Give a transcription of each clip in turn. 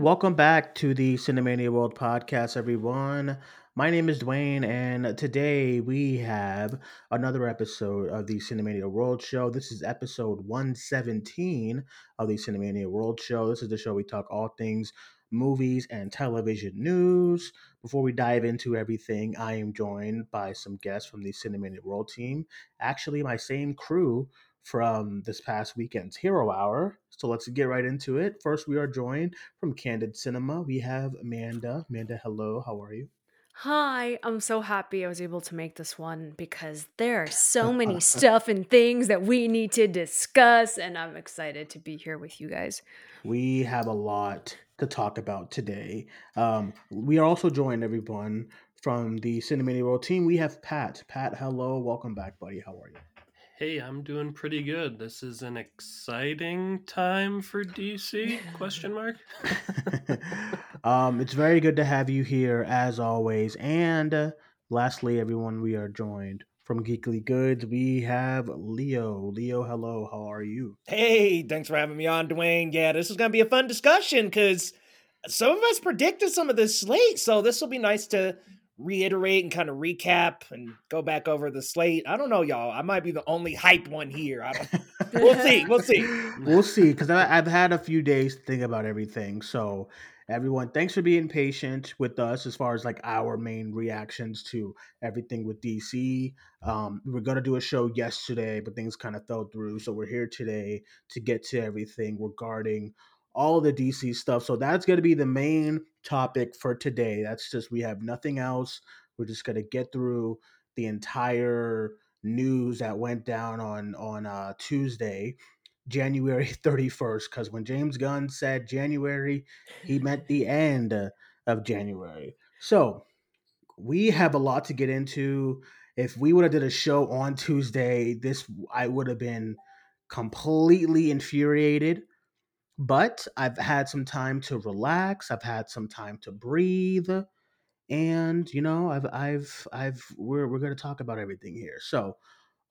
Welcome back to the Cinemania World podcast, everyone. My name is Dwayne, and today we have another episode of the Cinemania World Show. This is episode 117 of the Cinemania World Show. This is the show we talk all things movies and television news. Before we dive into everything, I am joined by some guests from the Cinemania World team. Actually, my same crew from this past weekend's Hero Hour. So let's get right into it. First, we are joined from Candid Cinema. We have Amanda. Amanda, hello. How are you? Hi, I'm so happy I was able to make this one because there are so many stuff and things that we need to discuss, and I'm excited to be here with you guys. We have a lot to talk about today. Um, we are also joined, everyone, from the Cinemania World team. We have Pat. Pat, hello. Welcome back, buddy. How are you? Hey, I'm doing pretty good. This is an exciting time for DC? Question mark. um, it's very good to have you here as always. And uh, lastly, everyone, we are joined from Geekly Goods. We have Leo. Leo, hello. How are you? Hey, thanks for having me on, Dwayne. Yeah, this is going to be a fun discussion because some of us predicted some of this slate, so this will be nice to reiterate and kind of recap and go back over the slate. I don't know, y'all. I might be the only hype one here. I don't, we'll see. We'll see. We'll see. Because I've had a few days to think about everything. So, everyone, thanks for being patient with us as far as like our main reactions to everything with DC. Um, we were going to do a show yesterday, but things kind of fell through. So, we're here today to get to everything regarding all the DC stuff. So that's going to be the main topic for today. That's just we have nothing else. We're just going to get through the entire news that went down on on uh, Tuesday, January 31st cuz when James Gunn said January, he meant the end of January. So, we have a lot to get into. If we would have did a show on Tuesday, this I would have been completely infuriated but I've had some time to relax. I've had some time to breathe, and you know, I've I've I've we're we're going to talk about everything here. So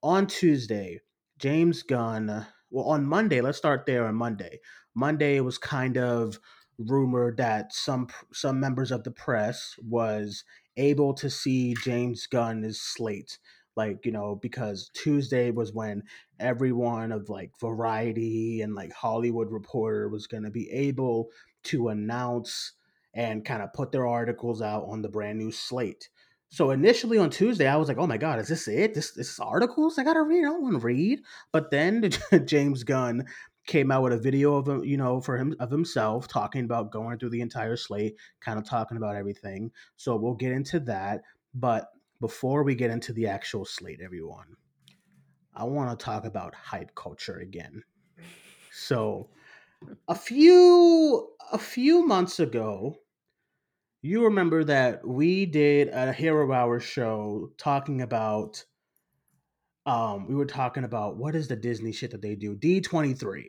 on Tuesday, James Gunn. Uh, well, on Monday, let's start there. On Monday, Monday was kind of rumored that some some members of the press was able to see James Gunn's slate like you know because tuesday was when everyone of like variety and like hollywood reporter was going to be able to announce and kind of put their articles out on the brand new slate so initially on tuesday i was like oh my god is this it this, this is articles i gotta read i don't want to read but then james gunn came out with a video of him, you know, for him of himself talking about going through the entire slate, kind of talking about everything. So we'll get into that. But before we get into the actual slate, everyone, I want to talk about hype culture again. So, a few a few months ago, you remember that we did a Hero Hour show talking about um we were talking about what is the Disney shit that they do? D23.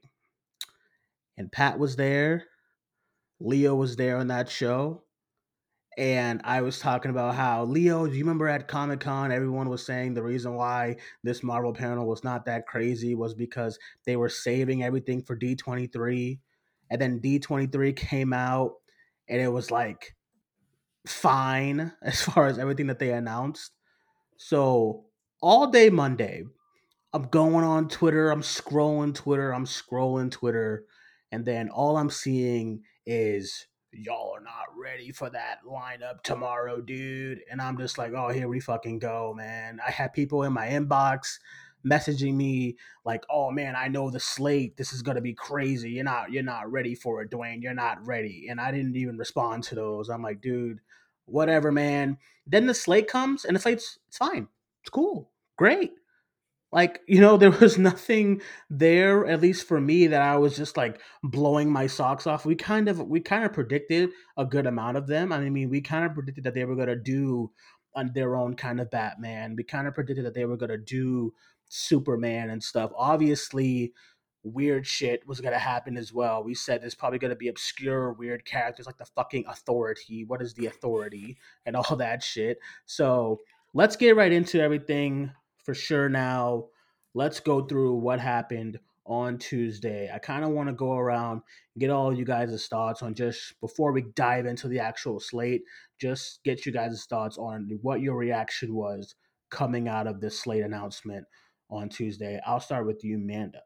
And Pat was there. Leo was there on that show and I was talking about how Leo, do you remember at Comic Con, everyone was saying the reason why this Marvel panel was not that crazy was because they were saving everything for D23. And then D23 came out and it was like fine as far as everything that they announced. So all day Monday, I'm going on Twitter, I'm scrolling Twitter, I'm scrolling Twitter, and then all I'm seeing is y'all are not ready for that lineup tomorrow, dude. And I'm just like, oh, here we fucking go, man. I had people in my inbox messaging me like, oh man, I know the slate. This is gonna be crazy. You're not you're not ready for it, Dwayne. You're not ready. And I didn't even respond to those. I'm like, dude, whatever, man. Then the slate comes and the slate's it's fine. It's cool. Great. Like, you know, there was nothing there, at least for me, that I was just like blowing my socks off. We kind of we kind of predicted a good amount of them. I mean, we kind of predicted that they were gonna do on their own kind of Batman. We kind of predicted that they were gonna do Superman and stuff. Obviously, weird shit was gonna happen as well. We said there's probably gonna be obscure, weird characters like the fucking authority. What is the authority? And all that shit. So let's get right into everything for sure now. Let's go through what happened on Tuesday. I kind of want to go around get all you guys' thoughts on just before we dive into the actual slate, just get you guys' thoughts on what your reaction was coming out of this slate announcement on Tuesday. I'll start with you, Manda.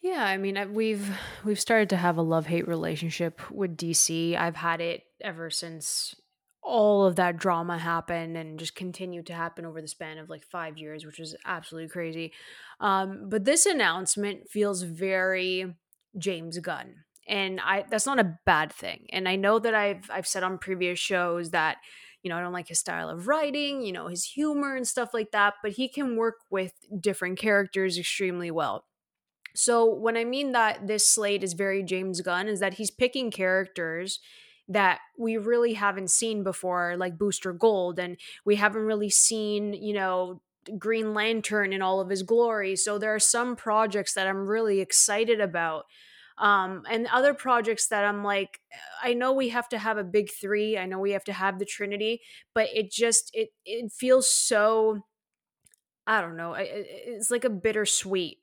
Yeah, I mean, we've we've started to have a love-hate relationship with DC. I've had it ever since all of that drama happened and just continued to happen over the span of like 5 years, which is absolutely crazy. Um, but this announcement feels very James Gunn. And I that's not a bad thing. And I know that I've I've said on previous shows that you know, I don't like his style of writing, you know, his humor and stuff like that, but he can work with different characters extremely well. So when I mean that this slate is very James Gunn is that he's picking characters that we really haven't seen before like Booster Gold and we haven't really seen, you know, Green Lantern in all of his glory. So there are some projects that I'm really excited about. Um, and other projects that I'm like, I know we have to have a big three. I know we have to have the Trinity, but it just it it feels so. I don't know. It's like a bittersweet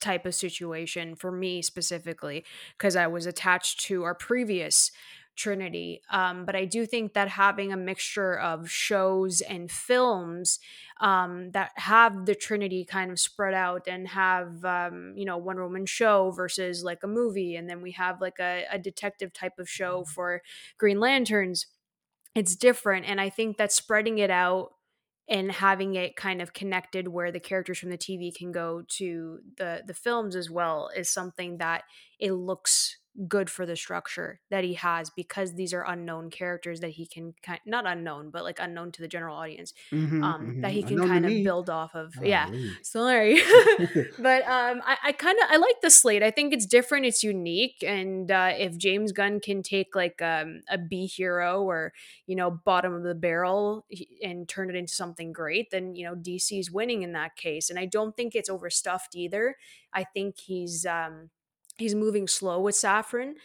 type of situation for me specifically because I was attached to our previous Trinity. Um, but I do think that having a mixture of shows and films um, that have the Trinity kind of spread out and have, um, you know, one woman show versus like a movie, and then we have like a, a detective type of show for Green Lanterns, it's different. And I think that spreading it out and having it kind of connected where the characters from the TV can go to the the films as well is something that it looks good for the structure that he has because these are unknown characters that he can kind not unknown but like unknown to the general audience mm-hmm, um mm-hmm. that he can kind of me. build off of. Oh, yeah sorry. But um i, I kind of i like the slate. I think it's different it's unique and uh if james gunn can take like um a b hero or you know bottom of the barrel and turn it into something great then you know dc's winning in that case and i don't think it's overstuffed either. I think he's um he's moving slow with saffron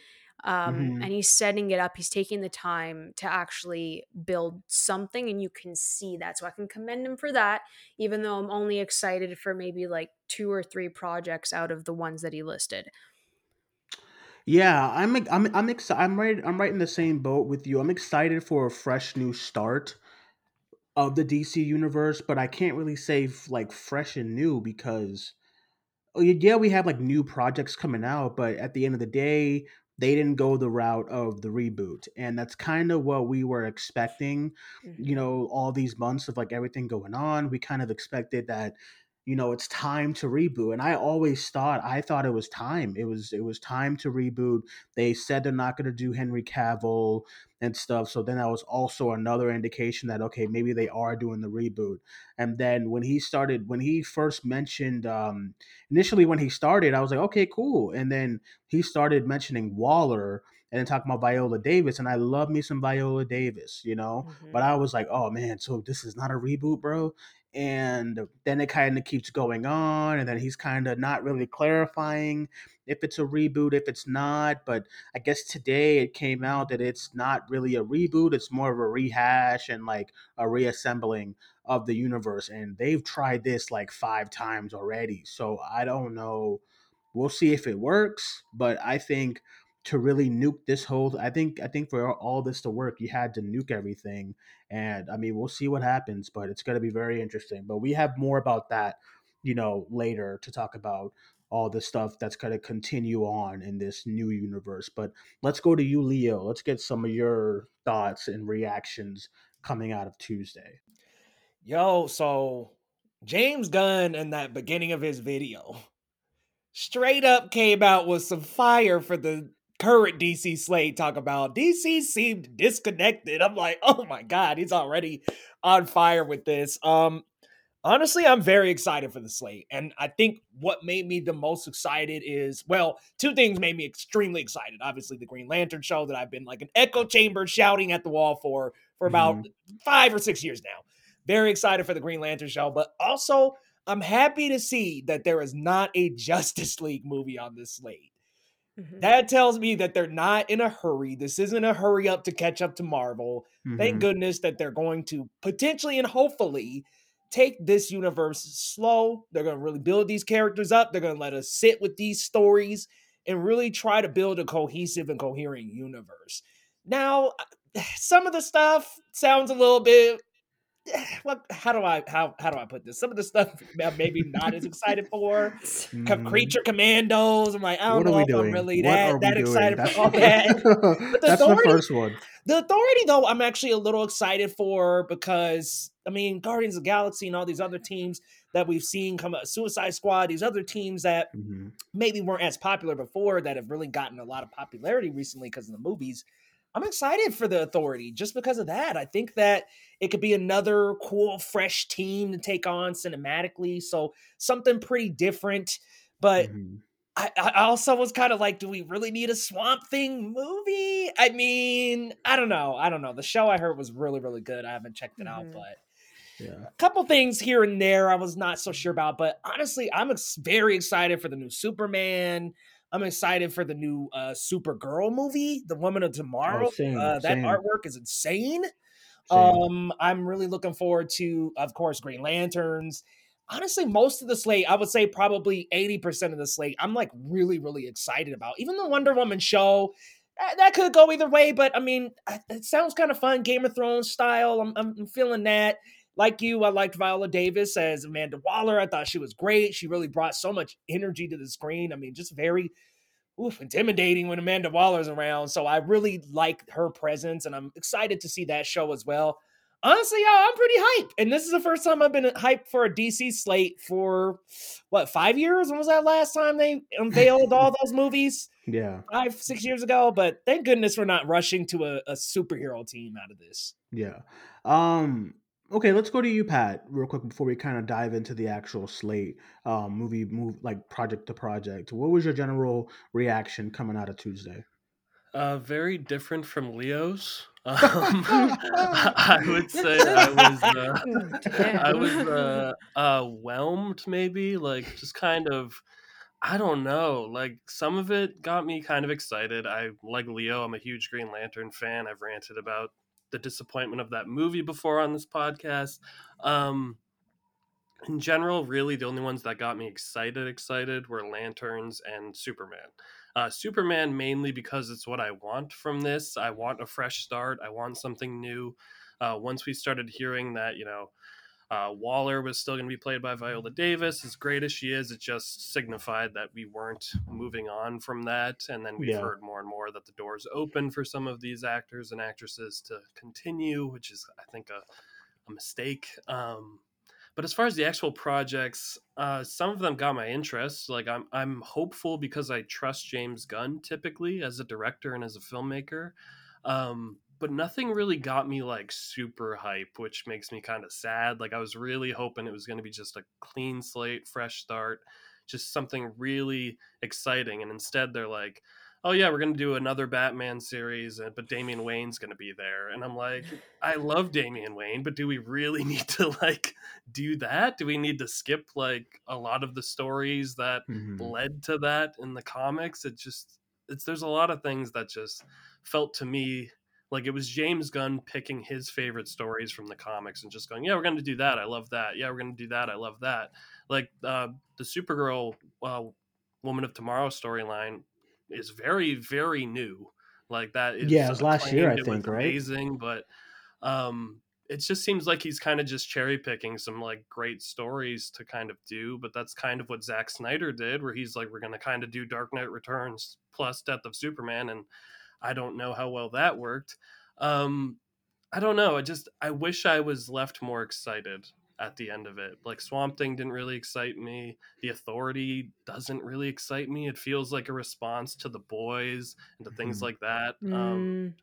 Um, mm-hmm. and he's setting it up. He's taking the time to actually build something, and you can see that. So I can commend him for that, even though I'm only excited for maybe like two or three projects out of the ones that he listed. Yeah, I'm I'm I'm excited. I'm right. I'm right in the same boat with you. I'm excited for a fresh new start of the DC universe, but I can't really say like fresh and new because yeah, we have like new projects coming out, but at the end of the day, they didn't go the route of the reboot. And that's kind of what we were expecting, mm-hmm. you know, all these months of like everything going on. We kind of expected that you know it's time to reboot and i always thought i thought it was time. It was it was time to reboot. They said they're not going to do henry cavill and stuff so then that was also another indication that okay maybe they are doing the reboot. And then when he started when he first mentioned um initially when he started i was like okay cool. And then he started mentioning waller and then talking about Viola Davis, and I love me some Viola Davis, you know. Mm-hmm. But I was like, oh man, so this is not a reboot, bro and then it kind of keeps going on and then he's kind of not really clarifying if it's a reboot if it's not but i guess today it came out that it's not really a reboot it's more of a rehash and like a reassembling of the universe and they've tried this like five times already so i don't know. We'll see if it works but i think to really nuke this whole I think I think for all this to work you had to nuke everything and I mean we'll see what happens but it's going to be very interesting but we have more about that you know later to talk about all the stuff that's going to continue on in this new universe but let's go to you Leo. Let's get some of your thoughts and reactions coming out of Tuesday. Yo so James Gunn in that beginning of his video straight up came out with some fire for the current DC slate talk about DC seemed disconnected. I'm like, oh my god, he's already on fire with this. Um, honestly, I'm very excited for the slate, and I think what made me the most excited is well, two things made me extremely excited. Obviously, the Green Lantern show that I've been like an echo chamber shouting at the wall for for about mm-hmm. five or six years now. Very excited for the Green Lantern show, but also. I'm happy to see that there is not a Justice League movie on this slate. Mm-hmm. That tells me that they're not in a hurry. This isn't a hurry up to catch up to Marvel. Mm-hmm. Thank goodness that they're going to potentially and hopefully take this universe slow. They're going to really build these characters up. They're going to let us sit with these stories and really try to build a cohesive and coherent universe. Now, some of the stuff sounds a little bit what how do I how how do I put this? Some of the stuff maybe not as excited for. Mhm. Creature Commandos. I'm like, I don't What know if I'm really What that that doing? excited That's, for all that. the That's the Authority- first one. The Authority, though, I'm actually a little excited for because I mean, Guardians of the Galaxy and all these other teams that we've seen come out, Suicide Squad, these other teams that Mhm. maybe weren't as popular before that have really gotten a lot of popularity recently because of the movies. I'm excited for the authority just because of that. I think that it could be another cool, fresh team to take on cinematically. So something pretty different. But Mhm. I, I also was kind of like, do we really need a Swamp Thing movie? I mean, I don't know. I don't know. The show I heard was really, really good. I haven't checked it out, Mhm. but Yeah. a couple things here and there I was not so sure about, but honestly, I'm ex- very excited for the new Superman. I'm excited for the new uh, Supergirl movie, The Woman of Tomorrow. Oh, same, uh, that same. artwork is insane. Um, I'm really looking forward to, of course, Green Lanterns. Honestly, most of the slate, I would say probably 80% of the slate, I'm like really, really excited about. Even the Wonder Woman show, that, that could go either way, but I mean, it sounds kind of fun, Game of Thrones style. I'm I'm feeling that. Like you, I liked Viola Davis as Amanda Waller. I thought she was great. She really brought so much energy to the screen. I mean, just very oof, intimidating when Amanda Waller's around. So I really like her presence, and I'm excited to see that show as well. Honestly, y'all, I'm pretty hyped. And this is the first time I've been hyped for a DC slate for what, five years? When was that last time they unveiled all those movies? yeah. Five, six years ago. But thank goodness we're not rushing to a, a superhero team out of this. Yeah. Um okay, let's go to you Pat real quick before we kind of dive into the actual slate um movie move like project to project. What was your general reaction coming out of Tuesday? Uh, very different from Leo's. Um, I would say I was. Uh, I was uh, uh, whelmed, maybe like just kind of. I don't know. Like some of it got me kind of excited. I like Leo. I'm a huge Green Lantern fan. I've ranted about the disappointment of that movie before on this podcast. Um, in general, really the only ones that got me excited, excited were Lanterns and Superman. Uh, Superman mainly because it's what I want from this. I want a fresh start. I want something new. Uh, once we started hearing that, you know, uh, Waller was still going to be played by Viola Davis. As great as she is, it just signified that we weren't moving on from that. And then we've Yeah. heard more and more that the doors open for some of these actors and actresses to continue, which is, I think, a, a mistake. Um, but as far as the actual projects, uh, some of them got my interest. Like I'm, I'm hopeful because I trust James Gunn typically as a director and as a filmmaker. Um, but nothing really got me like super hype, which makes me kind of sad. Like I was really hoping it was going to be just a clean slate, fresh start, just something really exciting. And instead, they're like, "Oh yeah, we're going to do another Batman series, but Damian Wayne's going to be there." And I'm like, "I love Damian Wayne, but do we really need to like do that? Do we need to skip like a lot of the stories that Mhm. led to that in the comics. It just it's there's a lot of things that just felt to me like it was James Gunn picking his favorite stories from the comics and just going, yeah, we're going to do that. I love that. Yeah, we're going to do that. I love that. Like uh, the Supergirl uh, Woman of Tomorrow storyline is very very new. Like that is Yeah, it was last year, I. It think, right? Amazing, but um it just seems like he's kind of just cherry picking some like great stories to kind of do, but that's kind of what Zack Snyder did, where he's like, we're going to kind of do Dark Knight Returns plus Death of Superman, and I don't know how well that worked. Um, I don't know. I just I wish I was left more excited at the end of it. Like Swamp Thing didn't really excite me. The Authority doesn't really excite me. It feels like a response to the boys and to things Mhm. like that. Um, Mm,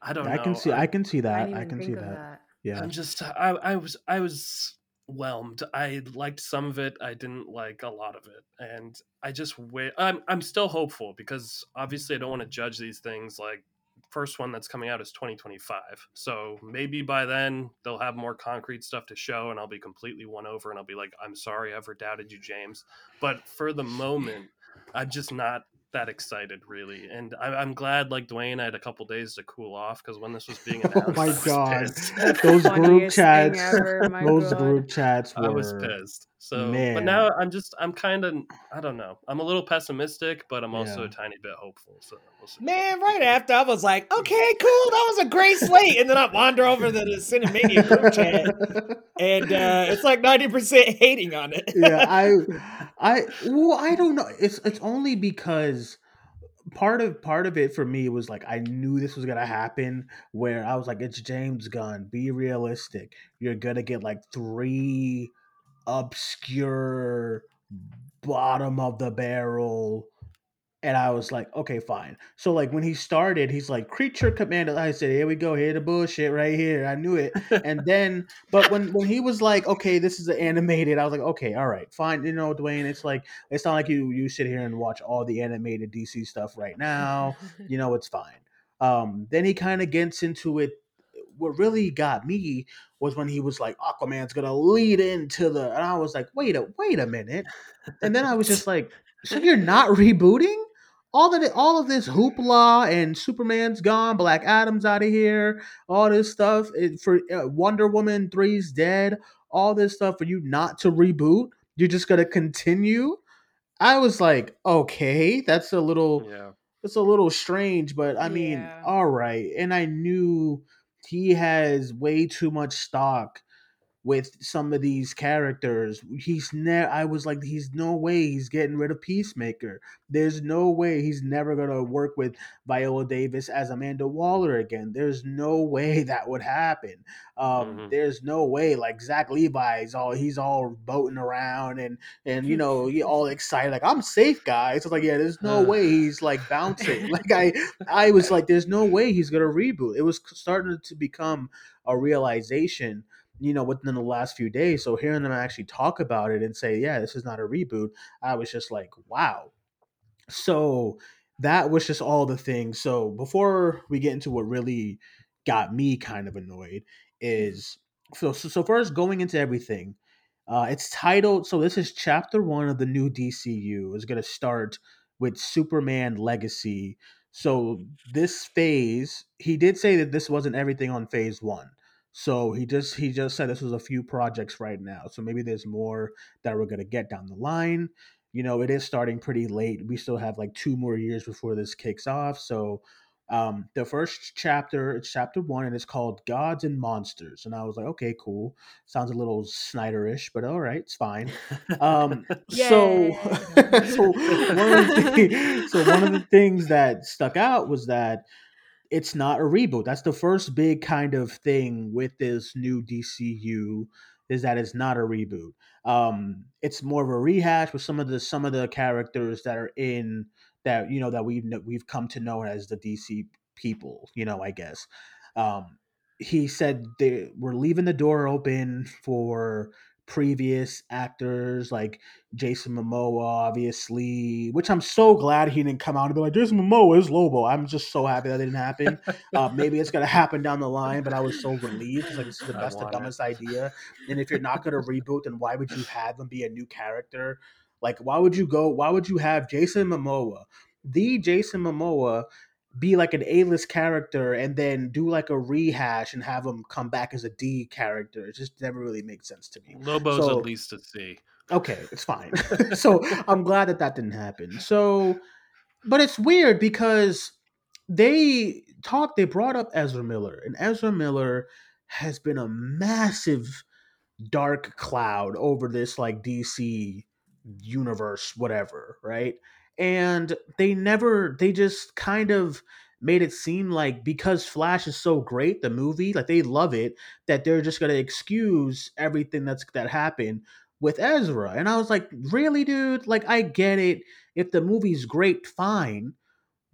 I don't I know. can see I can see that. didn't I can see that. that. Yeah. I'm just I, I was I was whelmed. I liked some of it. I didn't like a lot of it, and I just wait. I'm I'm still hopeful because obviously I don't want to judge these things. Like first one that's coming out is 2025, so maybe by then they'll have more concrete stuff to show, and I'll be completely won over, and I'll be like, I'm sorry, I ever doubted you, James. But for the moment, I'm just not that excited really, and I, am glad like Dwayne I had a couple days to cool off because when this was being announced, oh my god, those group chats, ever, those god. group chats were. I was pissed. So, Man. but now I'm just I'm kind of I don't know. I'm a little pessimistic, but I'm also yeah. a tiny bit hopeful. So we'll Man, right after I was like, okay, cool, that was a great slate, and then I wander over to the Cinemania group chat, and uh, it's like ninety percent hating on it. yeah, I, I, well, I don't know. It's it's only because part of part of it for me was like I knew this was gonna happen. Where I was like, it's James Gunn. Be realistic. You're gonna get like three obscure bottom of the barrel and I was like, okay, fine. So like when he started, he's like, creature commander. I said, here we go, here the bullshit right here. I knew it. and then, but when when he was like, okay, this is animated, I was like, okay, all right, fine. You know, Dwayne, it's like it's not like you you sit here and watch all the animated DC stuff right now. You know, it's fine. Um, then he kind of gets into it what really got me was when he was like Aquaman's gonna lead into the and I was like, wait a wait a minute. And then I was just like, so you're not rebooting? All of it, all of this hoopla and Superman's gone, Black Adam's out of here, all this stuff it, for uh, Wonder Woman 3's dead, all this stuff for you not to reboot. You're just gonna continue. I was like, okay, that's a little, yeah. it's a little strange, but I mean, yeah. all right. And I knew he has way too much stock with some of these characters. He's never. I was like, he's no way he's getting rid of Peacemaker. There's no way he's never gonna work with Viola Davis as Amanda Waller again. There's no way that would happen. Um, mm-hmm. There's no way. Like Zach Levi's all he's all boating around and and you know he all excited like I'm safe, guys. It's like yeah, there's no way he's like bouncing. like I I was like, there's no way he's gonna reboot. It was starting to become a realization you know, within the last few days. So hearing them actually talk about it and say, yeah, this is not a reboot, I was just like, wow. So that was just all the things. So before we get into what really got me kind of annoyed is so so, so first going into everything. Uh, it's titled so this is chapter one of the new DCU. It's gonna start with Superman Legacy. So this phase, he did say that this wasn't everything on phase one. So he just he just said this was a few projects right now. So maybe there's more that we're gonna get down the line. You know, it is starting pretty late. We still have like two more years before this kicks off. So um, the first chapter, it's chapter one, and it's called Gods and Monsters. And I was like, okay, cool. Sounds a little Snyderish, but all right, it's fine. Um, so, so one the so one of the things that stuck out was that it's not a reboot. That's the first big kind of thing with this new DCU is that it's not a reboot. Um, it's more of a rehash with some of the some of the characters that are in that you know that we've we've come to know as the DC people. You know, I guess. Um, he said they we're leaving the door open for previous actors like Jason Momoa, obviously, which I'm so glad he didn't come out and be like, Jason Momoa is Lobo. I'm just so happy that didn't happen. uh, maybe it's going to happen down the line, but I was so relieved. It's like, this is the best, the dumbest it. idea. And if you're not going to reboot, then why would you have him be a new character? Like, why would you go? Why would you have Jason Momoa, the Jason Momoa, be like an A-list character and then do like a rehash and have him come back as a D character. It just never really makes sense to me. Lobo's so, at least a C. Okay, it's fine. so I'm glad that that didn't happen. So, but it's weird because they talked. They brought up Ezra Miller, and Ezra Miller has been a massive dark cloud over this like DC universe, whatever, right? And they never they just kind of made it seem like because Flash is so great, the movie, like they love it, that they're just gonna excuse everything that's that happened with Ezra. And I was like, really, dude? Like, I get it. If the movie's great, fine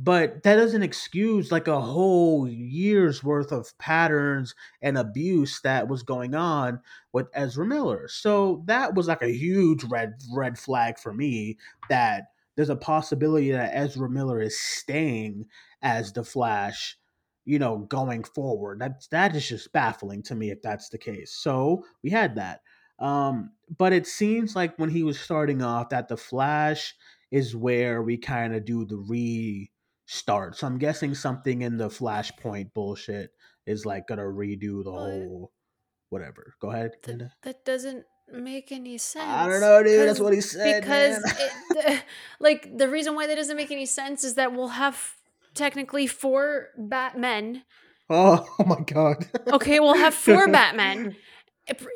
but that doesn't excuse like a whole year's worth of patterns and abuse that was going on with Ezra Miller. So that was like a huge red red flag for me that there's a possibility that Ezra Miller is staying as the Flash, you know, going forward. That that is just baffling to me if that's the case. So we had that. Um, but it seems like when he was starting off that the Flash is where we kind of do the restart. So I'm guessing something in the Flashpoint bullshit is like gonna redo the But- whole whatever. Go ahead. Linda. that doesn't make any sense. I don't know, dude. That's what he said. because it, the, like the reason why that doesn't make any sense is that we'll have technically four Batmen. oh, oh my god. Okay, we'll have four Batmen.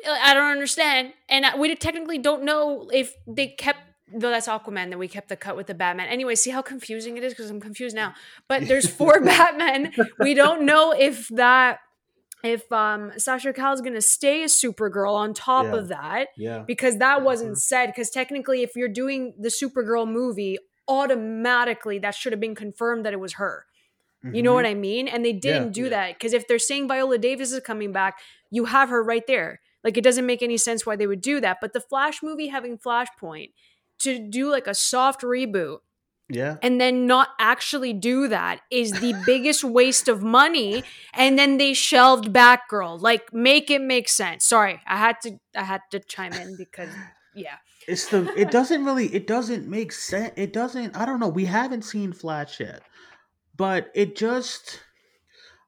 I don't understand, and we technically don't know if they kept. No, that's Aquaman. That we kept the cut with the Batman. Anyway, see how confusing it is because I'm confused now. But there's four Batmen. We don't know if that if um Sasha Calle is gonna stay as Supergirl on top Yeah. of that Yeah. because that Mhm. wasn't said. Because technically, if you're doing the Supergirl movie, automatically that should have been confirmed that it was her. You know what I mean? And they didn't do Yeah. that because if they're saying Viola Davis is coming back, you have her right there. Like it doesn't make any sense why they would do that. But the Flash movie having Flashpoint to do like a soft reboot Yeah. and then not actually do that is the biggest waste of money. And then they shelved Batgirl. Like make it make sense. Sorry, I had to I had to chime in because yeah. It's the it doesn't really it doesn't make sense. It doesn't I don't know. We haven't seen Flash yet. But it just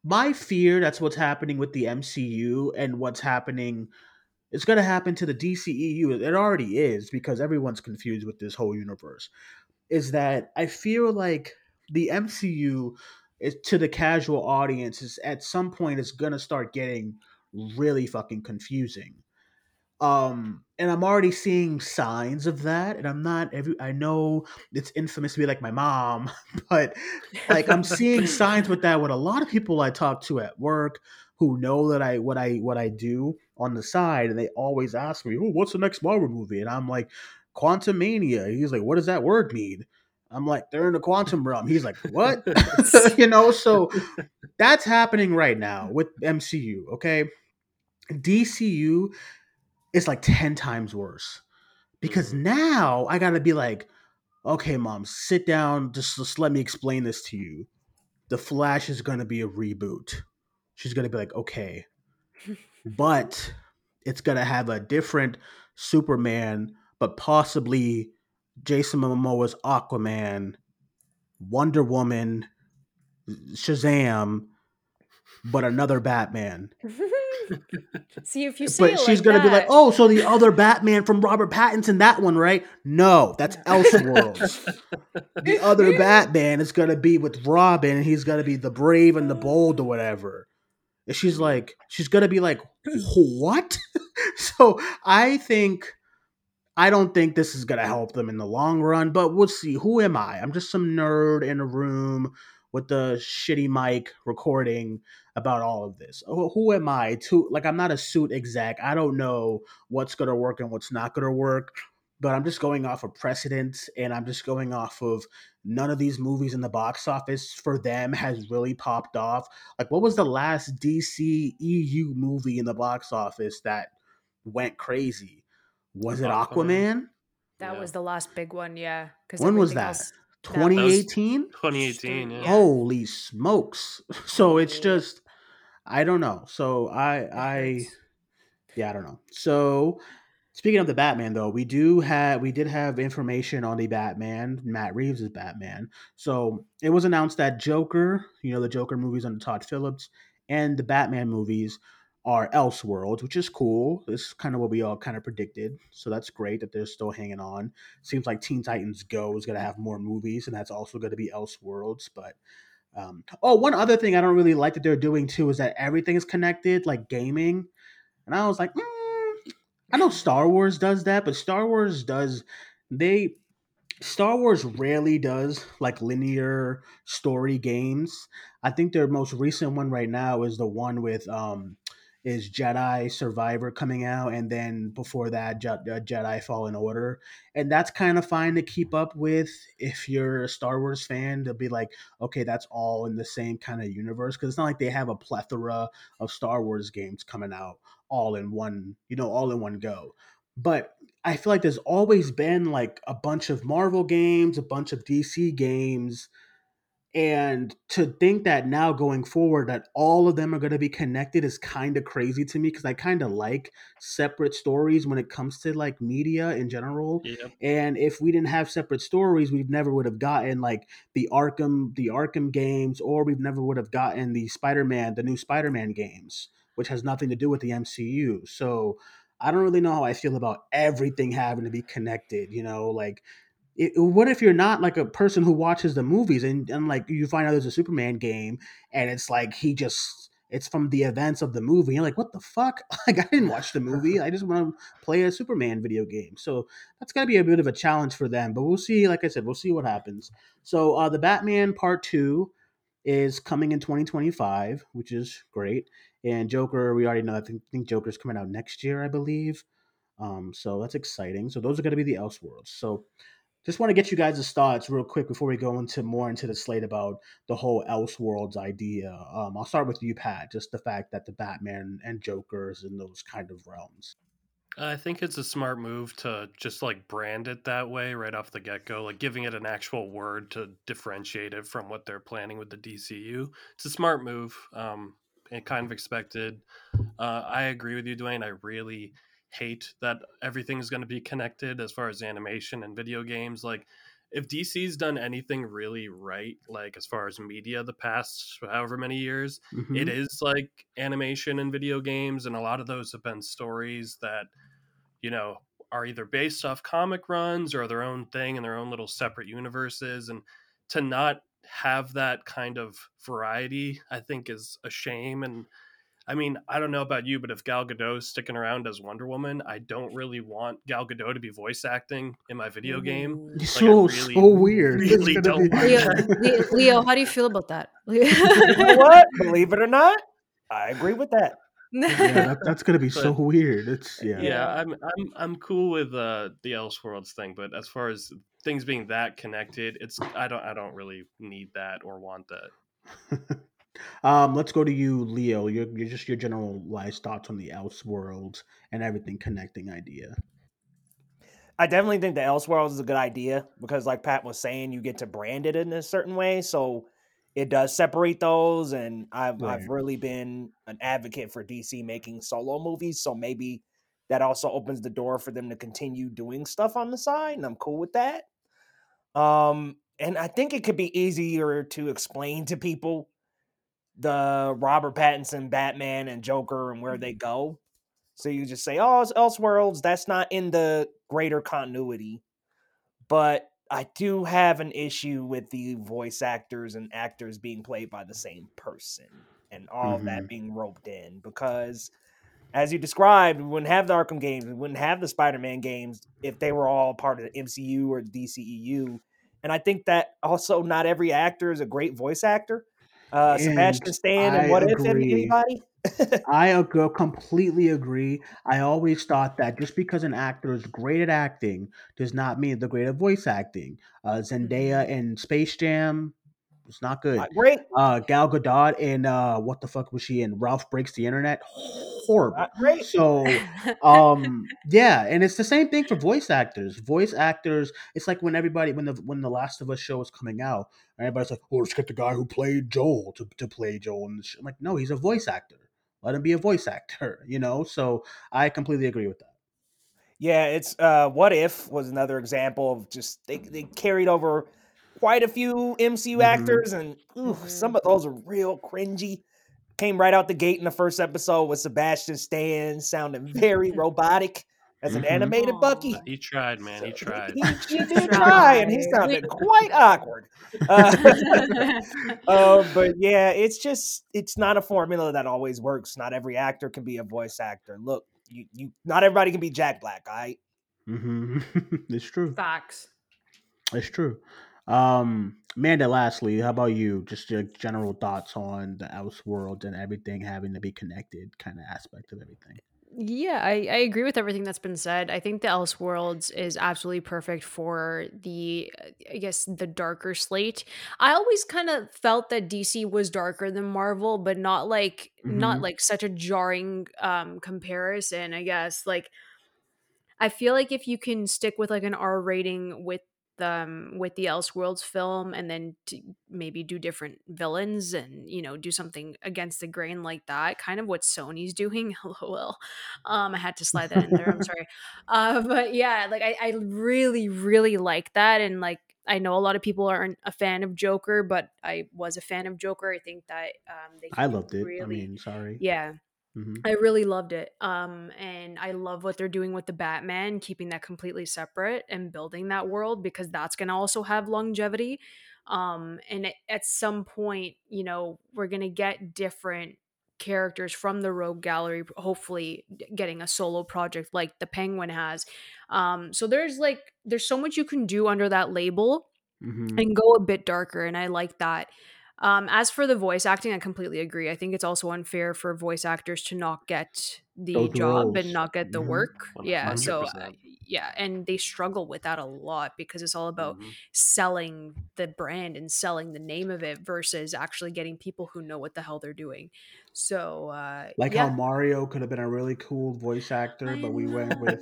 my fear that's what's happening with the MCU and what's happening it's going to happen to the DCEU. It already is because everyone's confused with this whole universe. Is that I feel like the MCU is to the casual audience is at some point is to start getting really fucking confusing. Um and i'm already seeing signs of that and i'm not every i know it's infamous to be like my mom but like i'm seeing signs with that with a lot of people i talk to at work who know that i what i what i do on the side and they always ask me oh what's the next marvel movie? And i'm like Quantumania. He's like what does that word mean? I'm like they're in the quantum realm. He's like what? You know so that's happening right now with mcu okay? Dcu is like 10 times worse. Because Mhm. now I gotta be like, okay, mom, sit down, just, just let me explain this to you. The Flash is gonna be a reboot. She's gonna be like, okay, but it's gonna have a different Superman, but possibly Jason Momoa's Aquaman, Wonder Woman, Shazam, but another Batman. See if you say But it she's like gonna be like, "Oh, so the other Batman from Robert Pattinson, that one, right? No, that's Elseworlds. the other Batman is gonna be with Robin, and he's gonna be the brave and the bold or whatever." And she's like, she's gonna be like, "What?" so I think, I don't think this is gonna help them in the long run. But we'll see. Who am I? I'm just some nerd in a room with the shitty mic recording about all of this. Who, who am I to like? I'm not a suit exec. I don't know what's gonna work and what's not gonna work. But I'm just going off of precedent, and I'm just going off of none of these movies in the box office for them has really popped off. Like, what was the last DC EU movie in the box office that went crazy? Was it Aquaman. Aquaman? that Yeah. was the last big one, yeah. 'cause When was that? else- 2018? 2018. Yeah. Yeah. Holy smokes! So it's just, I don't know. So I, I, yeah, I don't know. So speaking of the Batman, though, we do have we did have information on the Batman, Matt Reeves' Batman. So it was announced that Joker, you know, the Joker movies under Todd Phillips, and the Batman movies are Elseworlds, which is cool. It's kind of what we all kind of predicted. So that's great that they're still hanging on. Seems like Teen Titans Go is going to have more movies, and that's also going to be Elseworlds. But um, oh, one other thing I don't really like that they're doing too is that everything is connected, like gaming. And I was like, mm, I know Star Wars does that, but Star Wars does they Star Wars rarely does like linear story games. I think their most recent one right now is the one with um is Jedi Survivor coming out, and then before that, Je- uh, Jedi Fallen Order, and that's kind of fine to keep up with if you're a Star Wars fan. To be like, okay, that's all in the same kind of universe because it's not like they have a plethora of Star Wars games coming out all in one, you know, all in one go. But I feel like there's always been like a bunch of Marvel games, a bunch of DC games, and to think that now going forward that all of them are going to be connected is kind of crazy to me because i kind of like separate stories when it comes to like media in general Yep. and if we didn't have separate stories we never would have gotten like the arkham the arkham games or we never would have gotten the spider-man the new spider-man games which has nothing to do with the mcu so i don't really know how i feel about everything having to be connected you know like it, what if you're not like a person who watches the movies and, and like you find out there's a Superman game and it's like he just it's from the events of the movie. You're like, what the fuck? Like I didn't watch the movie. I just want to play a Superman video game. So that's gonna be a bit of a challenge for them. But we'll see. Like I said, we'll see what happens. So uh, the Batman Part Two is coming in 2025, which is great. And Joker, we already know. I think, think Joker's coming out next year, I believe. Um, so that's exciting. So those are going to be the Elseworlds. So just want to get you guys' thoughts real quick before we go into more into the slate about the whole Elseworlds idea. Um, I'll start with you, Pat. Just the fact that the Batman and Jokers in those kind of realms. I think it's a smart move to just like brand it that way right off the get go, like giving it an actual word to differentiate it from what they're planning with the DCU. It's a smart move um, and kind of expected. Uh, I agree with you, Dwayne. I really hate that everything's going to be connected as far as animation and video games. Like, if DC's done anything really right, like as far as media the past however many years, Mhm. it is like animation and video games, and a lot of those have been stories that, you know, are either based off comic runs or their own thing in their own little separate universes. And to not have that kind of variety, I think is a shame. And I mean, I don't know about you, but if Gal Gadot's sticking around as Wonder Woman, I don't really want Gal Gadot to be voice acting in my video game. Ooh. Like, so really, so weird. Really don't be- Leo. Leo, Leo, how do you feel about that? You know what? Believe it or not, I agree with that. yeah, that, that's gonna be so weird. It's yeah. yeah, I'm I'm I'm cool with uh, the Elseworlds thing, but as far as things being that connected, it's I don't I don't really need that or want that. Um, let's go to you, Leo. Your, your just your generalized thoughts on the Elseworlds and everything connecting idea. I definitely think the Elseworlds is a good idea because, like Pat was saying, you get to brand it in a certain way, so it does separate those. And I've Right. I've really been an advocate for DC making solo movies, so maybe that also opens the door for them to continue doing stuff on the side, and I'm cool with that. Um, and I think it could be easier to explain to people the Robert Pattinson Batman and Joker and where they go. So you just say, "Oh, it's Elseworlds." That's not in the greater continuity. But I do have an issue with the voice actors and actors being played by the same person and all Mhm. that being roped in because as you described, we wouldn't have the Arkham games, we wouldn't have the Spider-Man games if they were all part of the MCU or DCEU. And I think that also not every actor is a great voice actor. Uh, Sebastian Stan and I What If agree. anybody? I completely agree. I always thought that just because an actor is great at acting does not mean they're great at voice acting. Uh, Zendaya in Space Jam was not good. Not great, Uh, Gal Gadot and uh, what the fuck was she in? Ralph Breaks the Internet. Horrible. not great. So um yeah and it's the same thing for voice actors voice actors it's like when everybody when the when the last of us show was coming out everybody's like oh let's get the guy who played joel to, to play joel and i'm like no he's a voice actor let him be a voice actor you know so i completely agree with that Yeah, it's uh what if was another example of just they, they carried over quite a few MCU Mhm. actors and ooh, Mhm. some of those are real cringy. Came right out the gate in the first episode with Sebastian Stan sounding very robotic as an Mhm. animated Bucky. He tried, man. He tried. He, he did try, and he sounded quite awkward. Uh, uh, but yeah, it's just it's not a formula that always works. Not every actor can be a voice actor. Look, you, you not everybody can be Jack Black. All right. hmm it's true Facts. it's true um amanda lastly how about you just your general thoughts on the Elseworld and everything having to be connected kind of aspect of everything Yeah, I, I agree with everything that's been said. I think the Else Elseworlds is absolutely perfect for the, uh, I guess, the darker slate. I always kind of felt that DC was darker than Marvel, but not like not Mhm. like such a jarring um comparison. I guess like I feel like if you can stick with like an R rating with um with the Elseworlds film and then to maybe do different villains and you know do something against the grain like that kind of what Sony's doing lol um I had to slide that in there I'm sorry uh but yeah like I, I really really like that and like I know a lot of people aren't a fan of Joker but I was a fan of Joker I think that um they I loved it. really I mean, sorry. yeah hmm I really loved it. Um, and I love what they're doing with the Batman, keeping that completely separate and building that world because that's going to also have longevity. Um, and at, some point, you know, we're going to get different characters from the Rogue Gallery, hopefully getting a solo project like the Penguin has. Um, so there's like, there's so much you can do under that label hmm and go a bit darker and i like that um, as for the voice acting i completely agree. I think it's also unfair for voice actors to not get the Those job and not get the Mhm. work. Yeah so uh, yeah and they struggle with that a lot because it's all about Mhm. selling the brand and selling the name of it versus actually getting people who know what the hell they're doing. So uh Like yeah. How Mario could have been a really cool voice actor, I but we went with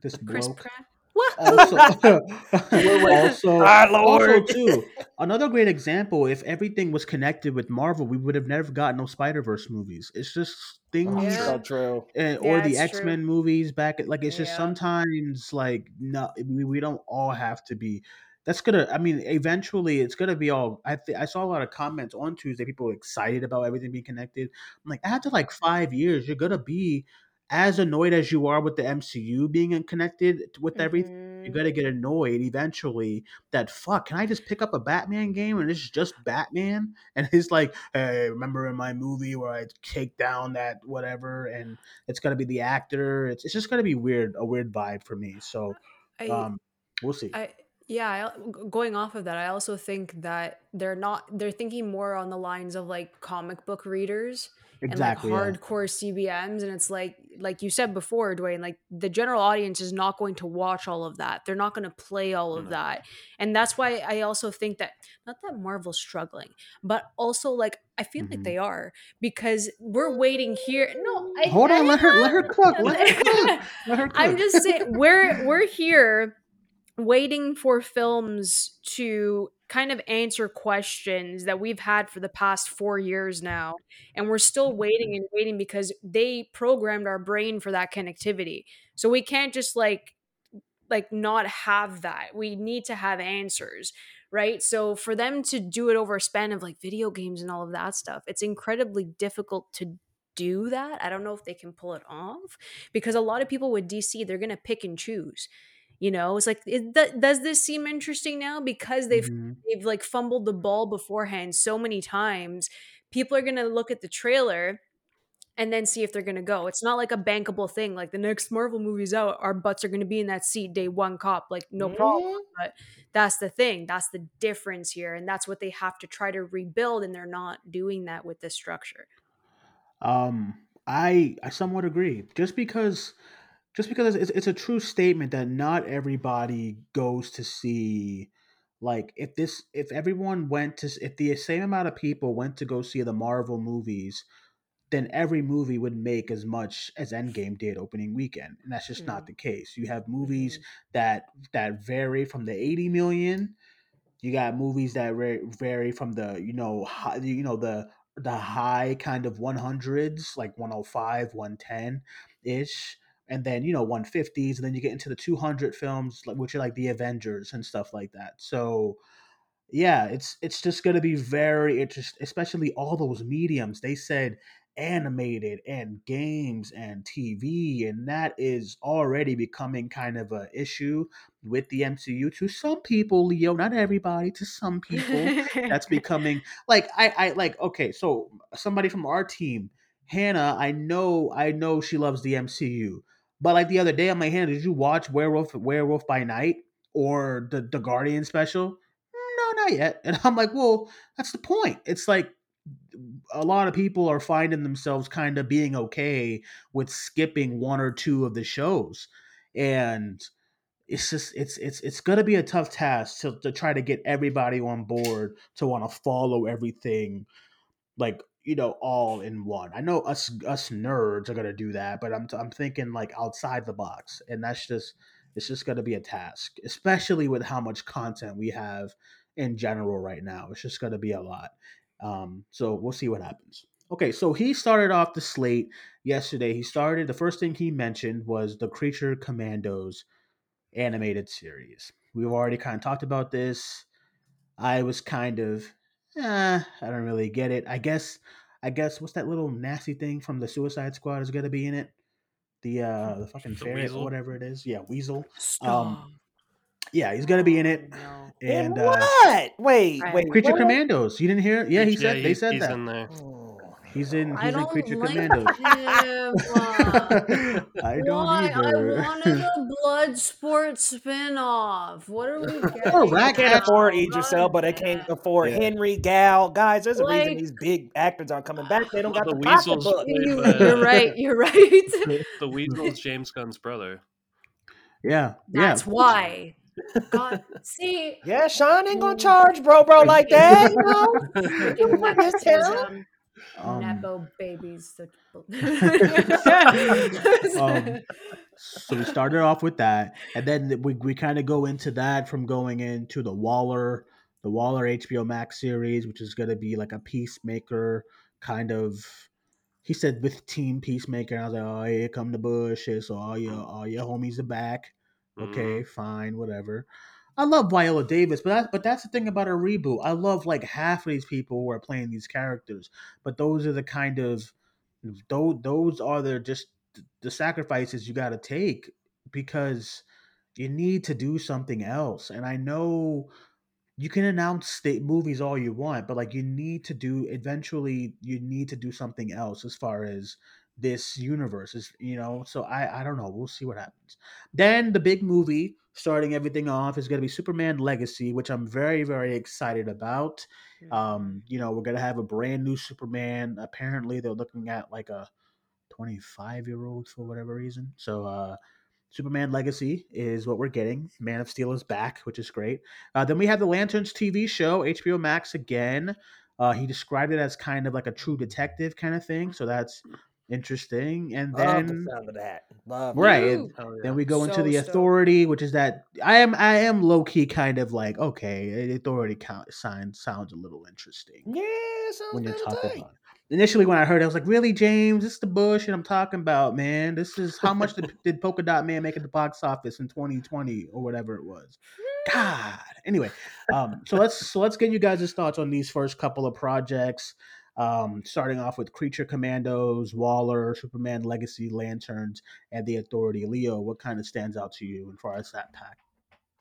this chris bloke. pratt what Also, also, also too, another great example. If everything was connected with Marvel, we would have never gotten no Spider Verse movies. It's just things, Yeah. So true. eh, or the X Men true. movies back. at Like it's just Yeah. sometimes like no, we, we don't all have to be. That's gonna. I mean, eventually, it's gonna be all. I th- I saw a lot of comments on Tuesday. People were excited about everything being connected. I'm like, after like five years, you're gonna be as annoyed as you are with the MCU being connected with everything you're gonna get annoyed eventually that fuck can i just pick up a batman game and it's just batman? And he's like hey remember in my movie where i take down that whatever and it's gonna be the actor? It's, it's just gonna be weird a weird vibe for me so I um we'll see. I yeah, I, going off of that, I also think that they're not they're thinking more on the lines of like comic book readers and like exactly yeah hardcore CBMs and it's like like you said before, Dwayne, like the general audience is not going to watch all of that. They're not going to play all of No. that. And that's why I also think that not that Marvel's struggling, but also like I feel like Mhm. they are because we're waiting here. No, I hold I on let her let her cook let her cook let her cook I'm just saying we're we're here waiting for films to kind of answer questions that we've had for the past 4 years now and we're still mm-hmm. waiting and waiting because they programmed our brain for that connectivity. So we can't just like like not have that. We need to have answers, right? So for them to do it over a span of like video games and all of that stuff, it's incredibly difficult to do that. I don't know if they can pull it off because a lot of people with DC, they're going to pick and choose. You know, it's like it, th- does this seem interesting now because they've Mhm. they've like fumbled the ball beforehand so many times. People are going to look at the trailer and then see if they're going to go. It's not like a bankable thing. Like the next Marvel movie's out, our butts are going to be in that seat day one cop. Like no problem. Mhm. But that's the thing. That's the difference here, and that's what they have to try to rebuild, and they're not doing that with this structure. Um, I I somewhat agree. Just because just because it's, it's a true statement that not everybody goes to see like if this if everyone went to if the same amount of people went to go see the Marvel movies, then every movie would make as much as Endgame did opening weekend, and that's just not Mm. the case. You have movies Mhm. that that vary from the 80 million you got movies that vary from the you know high, you know the the high kind of 100s like 105 110 ish and then you know 150s and then you get into the 200 films like which are like the avengers and stuff like that so yeah, it's it's just gonna be very interesting, especially all those mediums. They said animated and games and TV, and that is already becoming kind of a issue with the MCU to some people, Leo, not everybody, to some people. That's becoming like I, I like okay, so somebody from our team, Hannah, I know I know she loves the MCU. But like the other day, I'm like, Hannah, did you watch Werewolf Werewolf by Night or the the Guardian special? no, not yet. And I'm like, well, that's the point. It's like a lot of people are finding themselves kind of being okay with skipping one or two of the shows. And it's just it's it's it's gonna be a tough task to, to try to get everybody on board to want to follow everything like you know all in one. I know us us nerds are gonna do that, but I'm I'm thinking like outside the box, and that's just it's just to be a task, especially with how much content we have in general right now. It's just to be a lot. Um, so we'll see what happens. Okay, so he started off the slate yesterday. He started the first thing he mentioned was the Creature Commandos animated series. We've already kind of talked about this. I was kind of, eh, I don't really get it. I guess, I guess, what's that little nasty thing from the Suicide Squad is going to be in it? The uh, the fucking The ferret weasel? or whatever it is. Yeah, weasel. Stop. Um, yeah, he's gonna be in it. No. And And uh, what? Wait, wait. Creature what? Commandos. You didn't hear? Yeah, he said they he- said he's in. Oh, He's in. I in don't Creature like Commandos. him. uh, I don't Why? either. I wanted a Bloodsport spin-off. What are we getting? Oh, I can't Catch- afford now? Idris Elba. but I can't afford Yeah. Henry Gal. Guys, there's a reason these big actors aren't coming back. They don't Well, got the, the Weasel's played You, by- you're right. You're right. The Weasel's James Gunn's brother. Yeah, That's yeah. why. God, see, Yeah, Sean ain't gonna charge bro, bro like that. You know? You want this town? nepotism, Um, nepo babies. Um, so we started off with that, and then we we kind of go into that from going into the Waller, the Waller HBO Max series, which is going to be like a peacemaker kind of. He said with Team Peacemaker, and I was like, oh, here come the Bushes, So all your all your homies are back. Okay, fine, whatever. I love Viola Davis, but that, but that's the thing about a reboot. I love like half of these people who are playing these characters, but those are the kind of those those are the just the sacrifices you got to take because you need to do something else. And I know you can announce state movies all you want, but like you need to do eventually you need to do something else as far as this universe is, you know. So I I don't know. We'll see what happens. Then the big movie starting everything off is going to be Superman Legacy, which I'm very very excited about. Um, you know, we're gonna have a brand new Superman. Apparently, they're looking at like a 25 year old for whatever reason. So, uh, Superman Legacy is what we're getting. Man of Steel is back, which is great. Uh, then we have the Lanterns TV show, HBO Max again. Uh, he described it as kind of like a true detective kind of thing, so that's interesting. And Love then the sound of that. Love right, and Oh, yeah. then we go into the stoked. authority, which is that I am I am low key kind of like okay, the authority count sign sounds a little interesting Yeah, sounds when you kinda talk about it. Initially, when I heard it, I was like, "Really, James? This is the bullshit I'm talking about, man. This is how much did, did Polka Dot Man make at the box office in 2020 or whatever it was." God. Anyway, um, so let's so let's get you guys' thoughts on these first couple of projects. Um, starting off with Creature Commandos, Waller, Superman Legacy, Lanterns, and the Authority. Leo, what kind of stands out to you as far as that pack?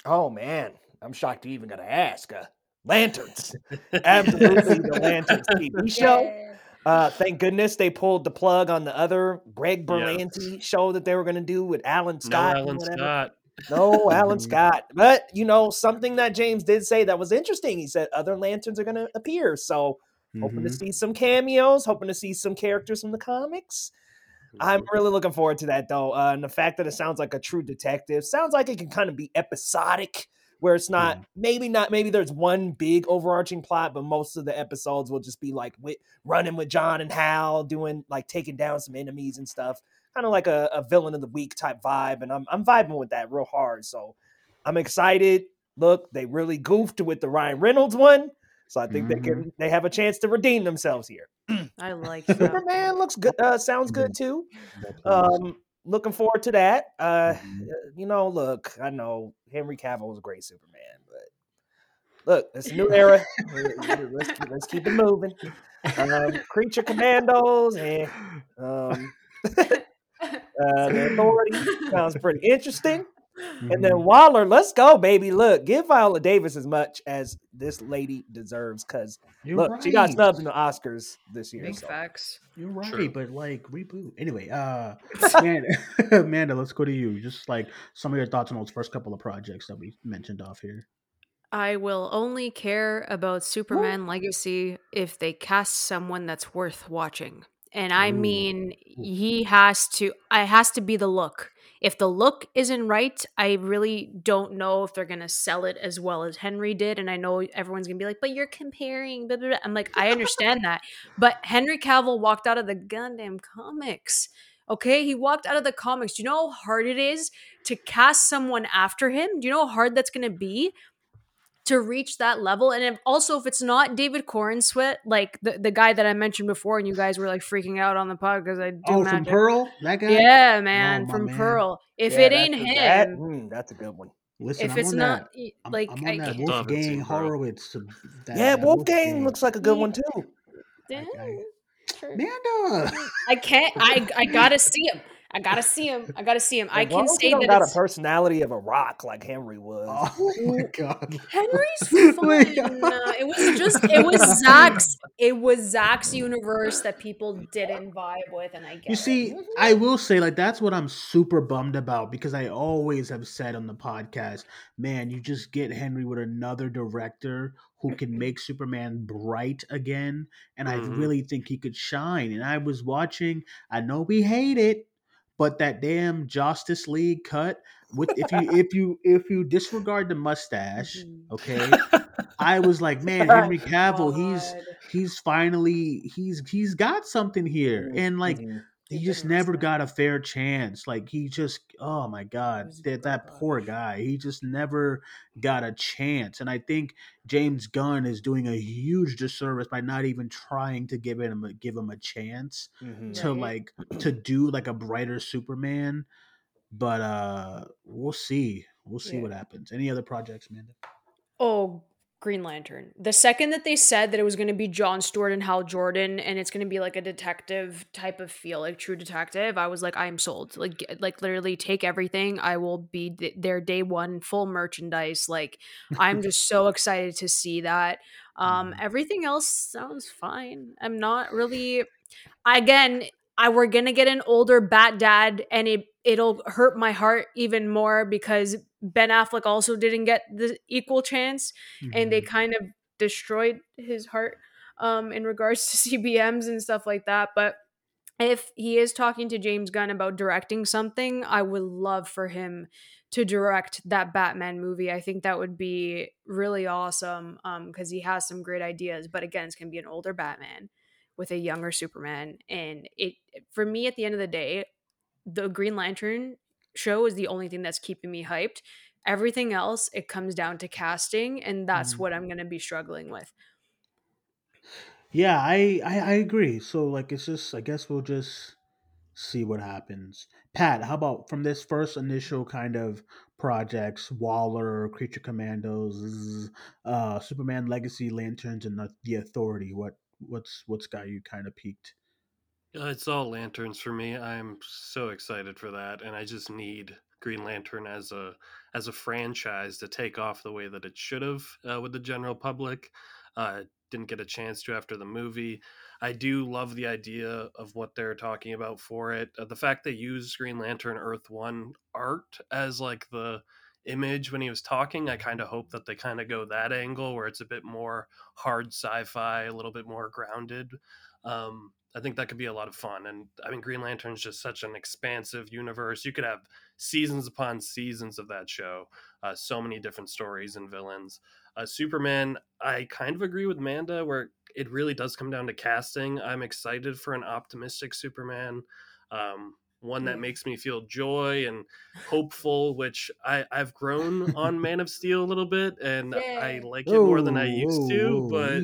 Oh man, I'm shocked you even got to ask. Uh, Lanterns, absolutely the Lanterns TV show. Yeah. Uh, thank goodness they pulled the plug on the other Greg Yeah. Berlanti show that they were going to do with Alan Scott. and Alan. Scott. No, Alan. Scott. But you know something that James did say that was interesting. He said other lanterns are going to appear. So hoping to Mhm. see some cameos. Hoping to see some characters from the comics. I'm really looking forward to that though. Uh, and the fact that it sounds like a true detective sounds like it can kind of be episodic, where it's not Yeah. maybe not maybe there's one big overarching plot, but most of the episodes will just be like with, running with John and Hal, doing like taking down some enemies and stuff. Kind of like a, a villain of the week type vibe, and I'm I'm vibing with that real hard. So I'm excited. Look, they really goofed with the Ryan Reynolds one, so I think they can they have a chance to redeem themselves here. I like that. Superman looks good. Uh, sounds good too. Um, looking forward to that. Uh, Mhm. you know, look, I know Henry Cavill was a great Superman, but look, it's a new era. let's, keep, let's keep it moving. Um, Creature Commandos and um, uh, the Authority sounds pretty interesting. And then Mhm. Waller, let's go, baby. Look, give Viola Davis as much as this lady deserves, because You're look, she got right. snubbed in the Oscars this year. Big so. facts. You're right, True. but like reboot. Anyway, uh Amanda, Amanda, let's go to you. Just like some of your thoughts on those first couple of projects that we mentioned off here. I will only care about Superman Legacy if they cast someone that's worth watching. And I Ooh. mean, he has to I has to be the look. If the look isn't right, I really don't know if they're going to sell it as well as Henry did and I know everyone's going to be like, "But you're comparing." Blah, blah, blah." I'm like, I understand that. But Henry Cavill walked out of the goddamn comics. Okay, he walked out of the comics. Do you know how hard it is to cast someone after him? Do you know how hard that's going to be? To reach that level. And if, also, if it's not David Corenswet, like the, the guy that I mentioned before, and you guys were like freaking out on the pod because I do not Oh, magic. from Pearl, that guy. Yeah, man, Oh, from man. Pearl. If Yeah, it ain't that's- him, that- mm, that's a good one. Listen, if I'm it's on not that, y- I'm, like I'm on I, that Still haven't Wolfgang seen Horowitz. That, yeah, that Wolfgang looks like a good one too. Yeah, guy. sure. Manda. I can't. I I gotta see him. I gotta see him. I gotta see him. I can as he say don't that got it's, a personality of a rock like Henry was. Oh my god. Henry's Wait. fine. Uh, it was just it was Zack's it was Zack's universe that people didn't vibe with, and I get You it. see, I will say like that's what I'm super bummed about because I always have said on the podcast, man, you just get Henry with another director who can make Superman bright again, and I Mhm. really think he could shine. And I was watching, I know we hate it, but that damn Justice League cut with if you if you if you disregard the mustache, Mhm. okay, I was like, man, Henry Cavill, he's God. he's finally he's he's got something here, and like Mhm. He just never got a fair chance. Like he just, oh my god, that that poor guy. He just never got a chance. And I think James Gunn is doing a huge disservice by not even trying to give him a, give him a chance Mhm. to Right. like to do like a brighter Superman. But uh we'll see. We'll see Yeah. what happens. Any other projects, Amanda? Oh, Green Lantern. The second that they said that it was going to be John Stewart and Hal Jordan, and it's going to be like a detective type of feel, like True Detective, I was like, I am sold. Like, like literally take everything. I will be th- there day one, full merchandise. Like, I'm just so excited to see that. Um, Mhm. everything else sounds fine. I'm not really. Again, I we're gonna get an older Bat Dad, and it it'll hurt my heart even more because Ben Affleck also didn't get the equal chance and they Mhm. kind of destroyed his heart um in regards to CBMs and stuff like that. But if he is talking to James Gunn about directing something I would love for him to direct that Batman movie. I think that would be really awesome um cuz he has some great ideas but again it's to be an older Batman with a younger Superman and it for me at the end of the day the Green Lantern show is the only thing that's keeping me hyped everything else it comes down to casting and that's Mhm. what i'm going to be struggling with Yeah, I, I I agree. So like it's just I guess we'll just see what happens. Pat, how about from this first initial kind of projects, Waller, Creature Commandos, uh Superman Legacy Lanterns and the, the Authority, what what's what's got you kind of peaked? Uh, It's all lanterns for me. I'm so excited for that, and I just need Green Lantern as a as a franchise to take off the way that it should have uh, with the general public. Uh, didn't get a chance to after the movie. I do love the idea of what they're talking about for it. Uh, the fact they use Green Lantern Earth One art as like the image when he was talking. I kind of hope that they kind of go that angle where it's a bit more hard sci-fi, a little bit more grounded. Um, I think that could be a lot of fun. And I mean, Green Lantern is just such an expansive universe. You could have seasons upon seasons of that show, uh, so many different stories and villains. Uh, Superman, I kind of agree with Manda where it really does come down to casting. I'm excited for an optimistic Superman. Um, one that makes me feel joy and hopeful, which I, I've grown on Man of Steel a little bit, and I like it more than I used to. But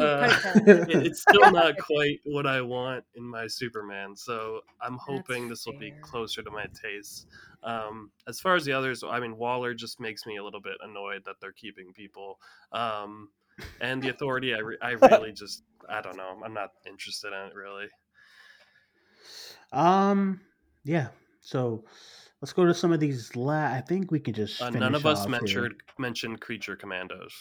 Uh, it, it's still not quite what I want in my Superman. So I'm hoping That's this will be closer to my taste. Um, as far as the others, I mean, Waller just makes me a little bit annoyed that they're keeping people. Um, and the Authority, I, re- I really just, I don't know. I'm not interested in it really. Um yeah. So let's go to some of these la- I think we can just Uh, none of us mentioned mentioned Creature Commandos.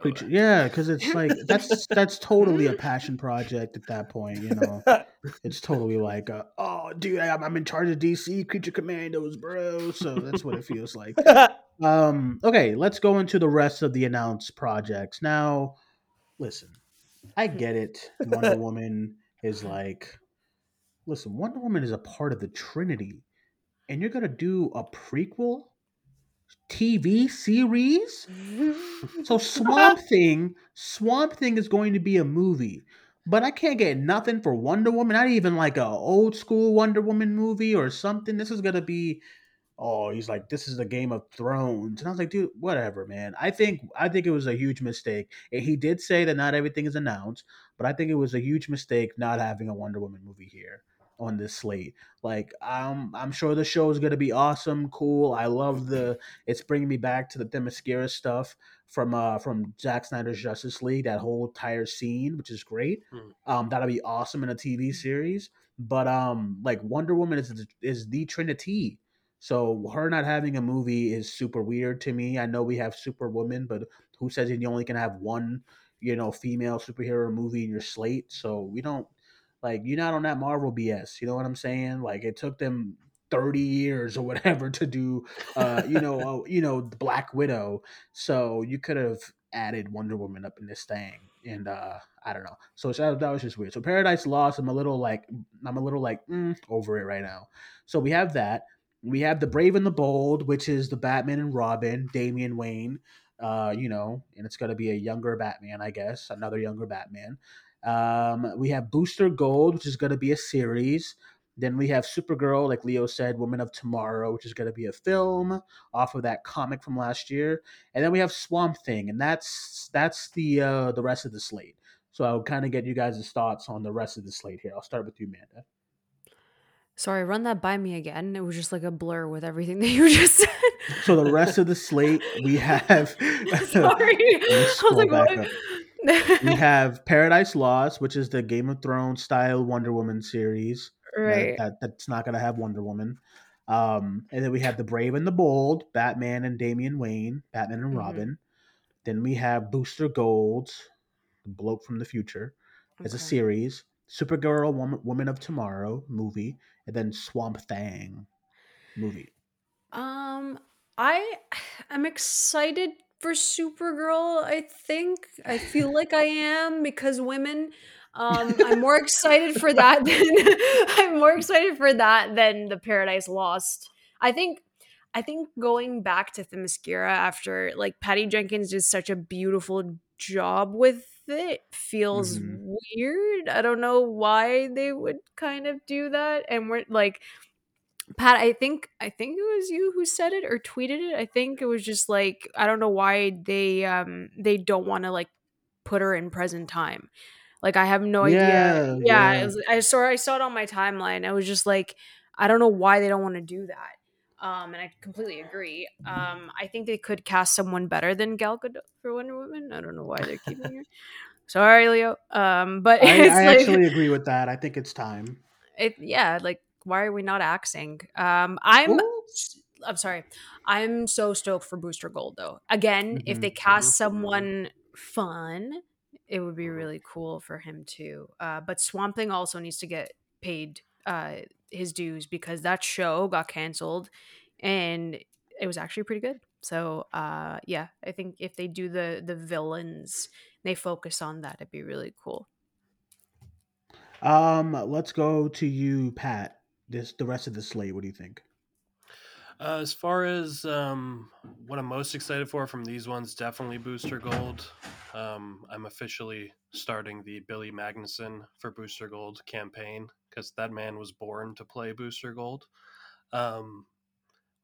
Creature, yeah, because it's like that's that's totally a passion project at that point, you know. It's totally like, uh, oh, dude, I'm, I'm in charge of DC Creature Commandos, bro. So that's what it feels like. Um, okay, let's go into the rest of the announced projects. Now, listen, I get it. Wonder Woman is like, listen, Wonder Woman is a part of the Trinity, and you're gonna do a prequel TV series. So Swamp Thing, Swamp Thing is going to be a movie. but I can't get nothing for Wonder Woman. Not even like a old school Wonder Woman movie or something. This is gonna be oh, he's like, this is a Game of Thrones, and I was like, dude, whatever, man. I think I think it was a huge mistake. And he did say that not everything is announced, but I think it was a huge mistake not having a Wonder Woman movie here on this slate. Like, I'm I'm sure the show is gonna be awesome, cool. I love the. It's bringing me back to the Themyscira stuff from uh from Zack Snyder's Justice League. That whole entire scene, which is great. Hmm. Um, that'll be awesome in a TV series. But um, like Wonder Woman is is the Trinity. So her not having a movie is super weird to me. I know we have Superwoman, but who says you only can have one, you know, female superhero movie in your slate? So we don't like you're not on that Marvel BS. You know what I'm saying? Like it took them 30 years or whatever to do uh you know uh, you know the Black Widow. So you could have added Wonder Woman up in this thing. And uh I don't know. So that, that was just weird. So Paradise Lost, I'm a little like I'm a little like mm, over it right now. So we have that. We have the Brave and the Bold, which is the Batman and Robin, Damian Wayne. Uh, you know, and it's gonna be a younger Batman, I guess, another younger Batman. Um, we have Booster Gold, which is gonna be a series. Then we have Supergirl, like Leo said, Woman of Tomorrow, which is going to be a film off of that comic from last year. And then we have Swamp Thing, and that's that's the uh, the rest of the slate. So I'll kind of get you guys' thoughts on the rest of the slate here. I'll start with you, Amanda. Sorry, run that by me again. It was just like a blur with everything that you just said. So the rest of the slate, we have. Sorry, I was like, what? We have Paradise Lost, which is the Game of Thrones style Wonder Woman series. Right. That, that's not going to have Wonder Woman. Um, and then we have the Brave and the Bold, Batman and Damian Wayne, Batman and Mhm. Robin. Then we have Booster Gold, the bloke from the future, as a series. Supergirl, Woman, Woman of Tomorrow movie, and then Swamp Thing movie. Um, I'm excited for Supergirl. I think I feel like I am because women. Um, I'm more excited for that than I'm more excited for that than the Paradise Lost. I think I think going back to Themyscira after like Patty Jenkins did such a beautiful job with it feels Mhm. weird. I don't know why they would kind of do that, and we're like Pat, I think I think it was you who said it or tweeted it. I think it was just like I don't know why they um they don't want to like put her in present time. Like I have no idea. Yeah, Yeah, yeah. it was, I saw I saw it on my timeline. I was just like I don't know why they don't want to do that. Um, and I completely agree. Um, I think they could cast someone better than Gal Gadot for Wonder Woman. I don't know why they're keeping her. Sorry, Leo. Um, but I, I like, actually agree with that. I think it's time. it yeah like why are we not axing? Um i'm Ooh. i'm sorry. I'm so stoked for booster gold though. Again if Mhm, they cast mhm, someone fun it would be really cool for him too. Uh but swamp thing also needs to get paid uh his dues because that show got canceled and it was actually pretty good. So uh yeah i think if they do the the villains they focus on that it'd be really cool. Um, let's go to you, Pat. This the rest of the slate. What do you think? Uh, as far as um, what I'm most excited for from these ones, definitely Booster Gold. Um, I'm officially starting the Billy Magnussen for Booster Gold campaign because that man was born to play Booster Gold. Um,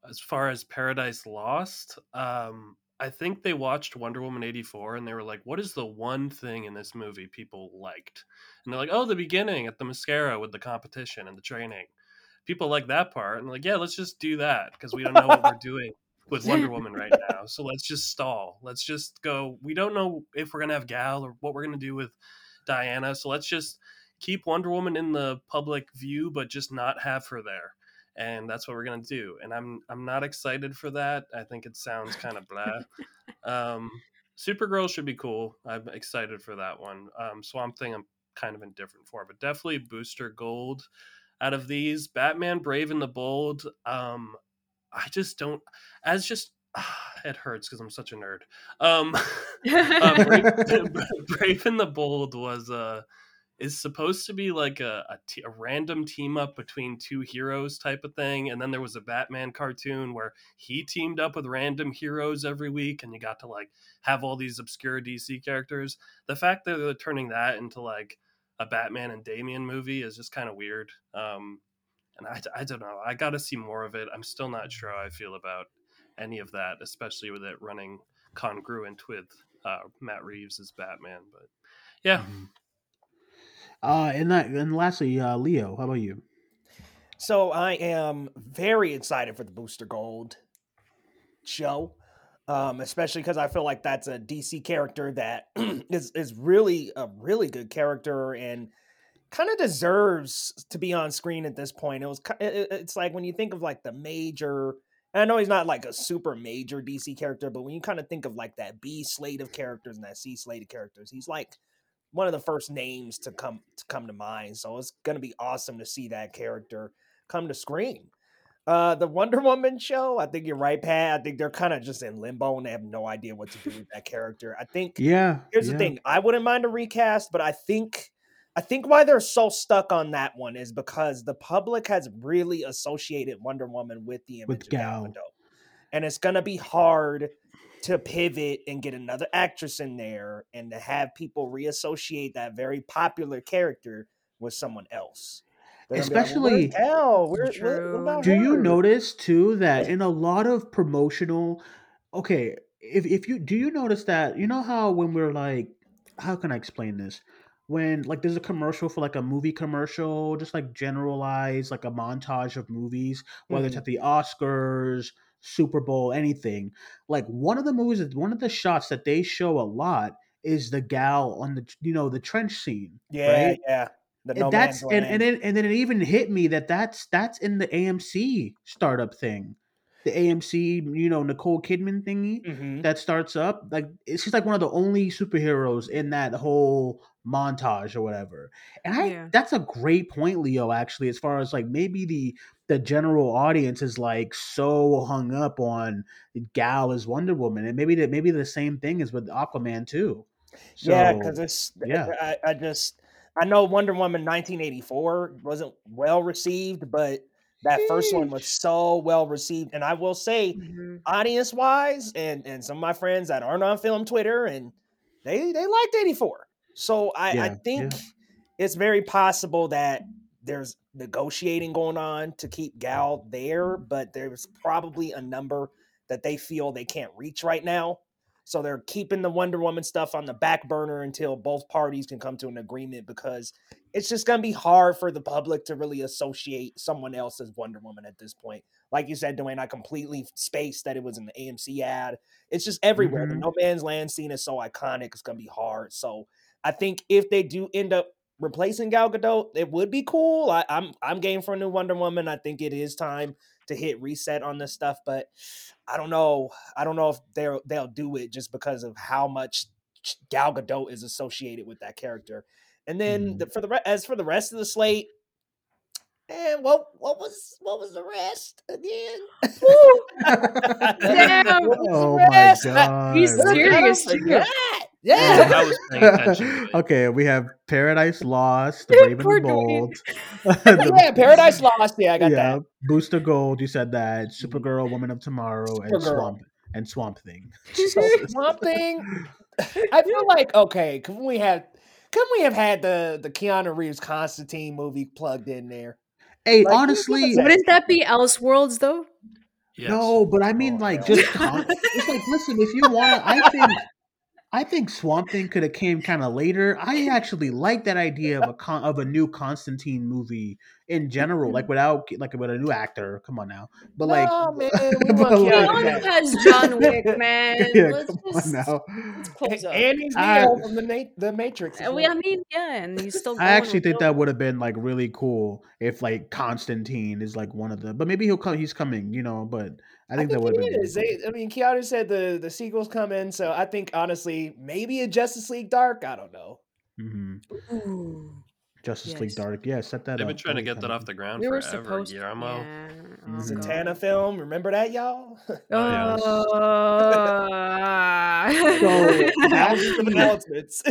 as far as Paradise Lost, um, I think they watched Wonder Woman 84 and they were like, what is the one thing in this movie people liked? And they're like, oh, the beginning at Themyscira with the competition and the training. People like that part. And like, yeah, let's just do that because we don't know what we're doing with Wonder Woman right now. So let's just stall. Let's just go. We don't know if we're going to have Gal or what we're going to do with Diana. So let's just keep Wonder Woman in the public view, but just not have her there and that's what we're gonna do. And I'm I'm not excited for that. I think it sounds kind of blah. um, Supergirl should be cool. I'm excited for that one. Um, Swamp Thing, I'm kind of indifferent for, but definitely Booster Gold. Out of these, Batman, Brave and the Bold. Um, I just don't. As just it hurts because I'm such a nerd. Um, uh, Brave, Brave and the Bold was uh is supposed to be like a, a, t- a random team up between two heroes type of thing and then there was a batman cartoon where he teamed up with random heroes every week and you got to like have all these obscure dc characters the fact that they're turning that into like a Batman and Damian movie is just kind of weird. Um, and I, I don't know. I got to see more of it. I'm still not sure how I feel about any of that, especially with it running congruent with uh, Matt Reeves as Batman. But yeah. Mm-hmm. Uh, and that, and lastly, uh, Leo, how about you? So I am very excited for the Booster Gold show, um, especially because I feel like that's a DC character that is is really a really good character and kind of deserves to be on screen at this point. It was it's like when you think of like the major. I know he's not like a super major DC character, but when you kind of think of like that B slate of characters and that C slate of characters, he's like one of the first names to come to come to mind. So it's gonna be awesome to see that character come to screen. Uh, the Wonder Woman show, I think you're right, Pat. I think they're kind of just in limbo and they have no idea what to do with that character. I think, yeah. Here's yeah. the thing: I wouldn't mind a recast, but I think, I think why they're so stuck on that one is because the public has really associated Wonder Woman with the image with of Gal. Gadot, and it's gonna be hard to pivot and get another actress in there and to have people reassociate that very popular character with someone else. Especially, hell, where, what, what do you notice too that in a lot of promotional, okay, if if you do you notice that you know how when we're like, how can I explain this? When like there's a commercial for like a movie commercial, just like generalized like a montage of movies, whether mm-hmm. it's at the Oscars, Super Bowl, anything. Like one of the movies, one of the shots that they show a lot is the gal on the you know the trench scene. Yeah, right? yeah. And that's and, and then and then it even hit me that that's that's in the AMC startup thing, the AMC you know Nicole Kidman thingy mm-hmm. that starts up like she's like one of the only superheroes in that whole montage or whatever. And I yeah. that's a great point, Leo. Actually, as far as like maybe the the general audience is like so hung up on Gal as Wonder Woman, and maybe that maybe the same thing is with Aquaman too. So, yeah, because it's yeah. I, I just I know Wonder Woman 1984 wasn't well received, but that first one was so well received. And I will say, mm-hmm. audience wise, and and some of my friends that aren't on film Twitter, and they they liked 84. So I, yeah, I think yeah. it's very possible that there's negotiating going on to keep Gal there, but there's probably a number that they feel they can't reach right now. So they're keeping the Wonder Woman stuff on the back burner until both parties can come to an agreement because it's just going to be hard for the public to really associate someone else as Wonder Woman at this point. Like you said, Dwayne, I completely spaced that it was in the AMC ad. It's just everywhere. Mm-hmm. The No Man's Land scene is so iconic. It's going to be hard. So I think if they do end up replacing Gal Gadot, it would be cool. I, I'm I'm game for a new Wonder Woman. I think it is time to hit reset on this stuff, but I don't know. I don't know if they'll they'll do it just because of how much Gal Gadot is associated with that character. And then mm. the, for the as for the rest of the slate, and what what was what was the rest again? Damn! oh my god! He's serious too. Yeah, I was paying attention. okay, we have Paradise Lost, The Brave and the Bold. the, yeah, Paradise Lost. Yeah, I got yeah, that. Booster Gold. You said that. Supergirl, mm-hmm. Woman of Tomorrow, and Swamp and Swamp Thing. Swamp Thing. I feel like okay. Can we have? Couldn't we have had the the Keanu Reeves Constantine movie plugged in there? Hey, like, honestly, wouldn't that be Elseworlds though? Yes. No, but I mean, oh, like, just con- it's like, listen, if you want, I think I think Swamp Thing could have came kind of later. I actually like that idea of a con- of a new Constantine movie in general, like mm-hmm. without like with a new actor. Come on now, but like, oh, man, but like has John Wick, man. Yeah, let's come just, on now. Let's close up. And he's Neo from the Na- the Matrix. Uh, well. I mean, yeah, and he's still. I actually think that would have been like really cool if like Constantine is like one of the, but maybe he'll come. He's coming, you know, but. I think, I think that would be. Is. They, I mean, Keanu said the the sequels come in, so I think honestly, maybe a Justice League Dark. I don't know. Mm-hmm. Justice yes. League Dark. Yeah, set that. Up. They've up. been trying to get that off the ground we forever, supposed Guillermo. Yeah. Oh, mm-hmm. Zatanna film. Remember that, y'all? oh, oh so that's the announcements.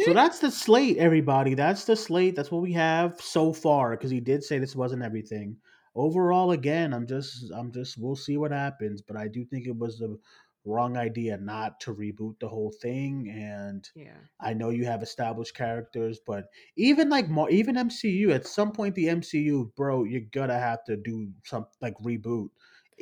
so that's the slate, everybody. That's the slate. That's what we have so far. Because he did say this wasn't everything overall again i'm just i'm just we'll see what happens but i do think it was the wrong idea not to reboot the whole thing. And Yeah. I know you have established characters, but even like more, even MCU at some point, the MCU, bro, you're gonna have to do some like reboot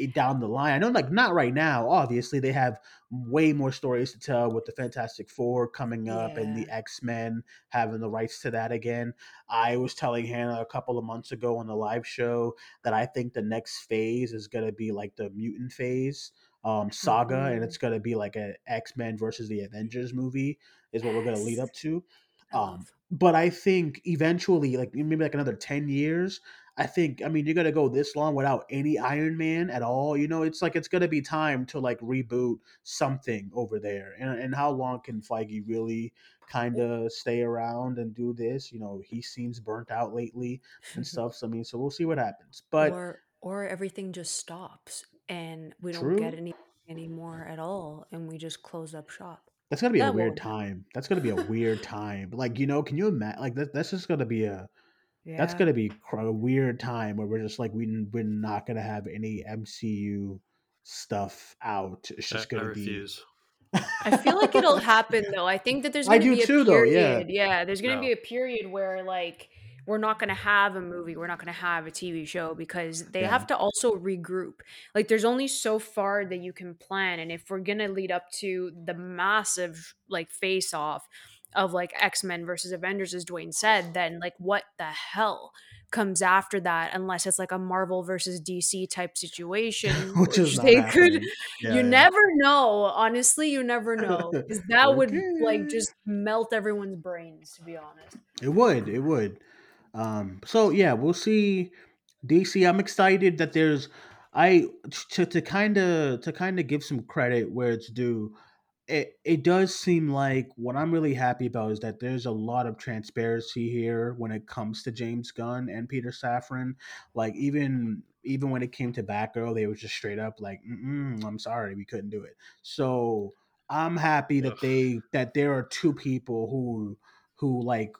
down the line. I know, like not right now. Obviously, they have way more stories to tell with the Fantastic Four coming up and the X Men having the rights to that again. I was telling Hannah a couple of months ago on the live show that I think the next phase is gonna be like the mutant phase um saga and Mhm. it's gonna be like a X-Men versus the Avengers movie is what we're gonna lead up to. Um but I think eventually, like maybe like another 10 years, I think I mean you're gonna go this long without any Iron Man at all. You know, it's like it's gonna be time to like reboot something over there. And and how long can Feige really kind of stay around and do this? You know, he seems burnt out lately and stuff. So I mean, so we'll see what happens. But or or everything just stops and we don't get any anymore at all and we just close up shop. That's gonna be a weird time. That's gonna be a weird time. Like, you know, can you imagine? Like, that, that's just gonna be a that's gonna be a weird time where we're just like we we're not gonna have any MCU stuff out. It's just I gonna be. refuse. I feel like it'll happen though. I think that there's I going to do be a too, though. Yeah. period. Yeah, there's going to No. be a period where like we're not going to have a movie, we're not going to have a TV show because they Yeah. have to also regroup. Like there's only so far that you can plan and if we're going to lead up to the massive like face off of like X-Men versus Avengers as Dwayne said, then like what the hell comes after that unless it's like a Marvel versus DC type situation Which is not they could. Yeah, you yeah. never know. Honestly, you never know. Because that would like just melt everyone's brains, to be honest. It would. It would. Um, so yeah, we'll see. DC. I'm excited that there's. I to to kind of to kind of give some credit where it's due. It it does seem like what I'm really happy about is that there's a lot of transparency here when it comes to James Gunn and Peter Safran. Like even even when it came to Batgirl, they was just straight up like, Mm-mm, "I'm sorry, we couldn't do it." So I'm happy that Ugh. they that there are two people who who like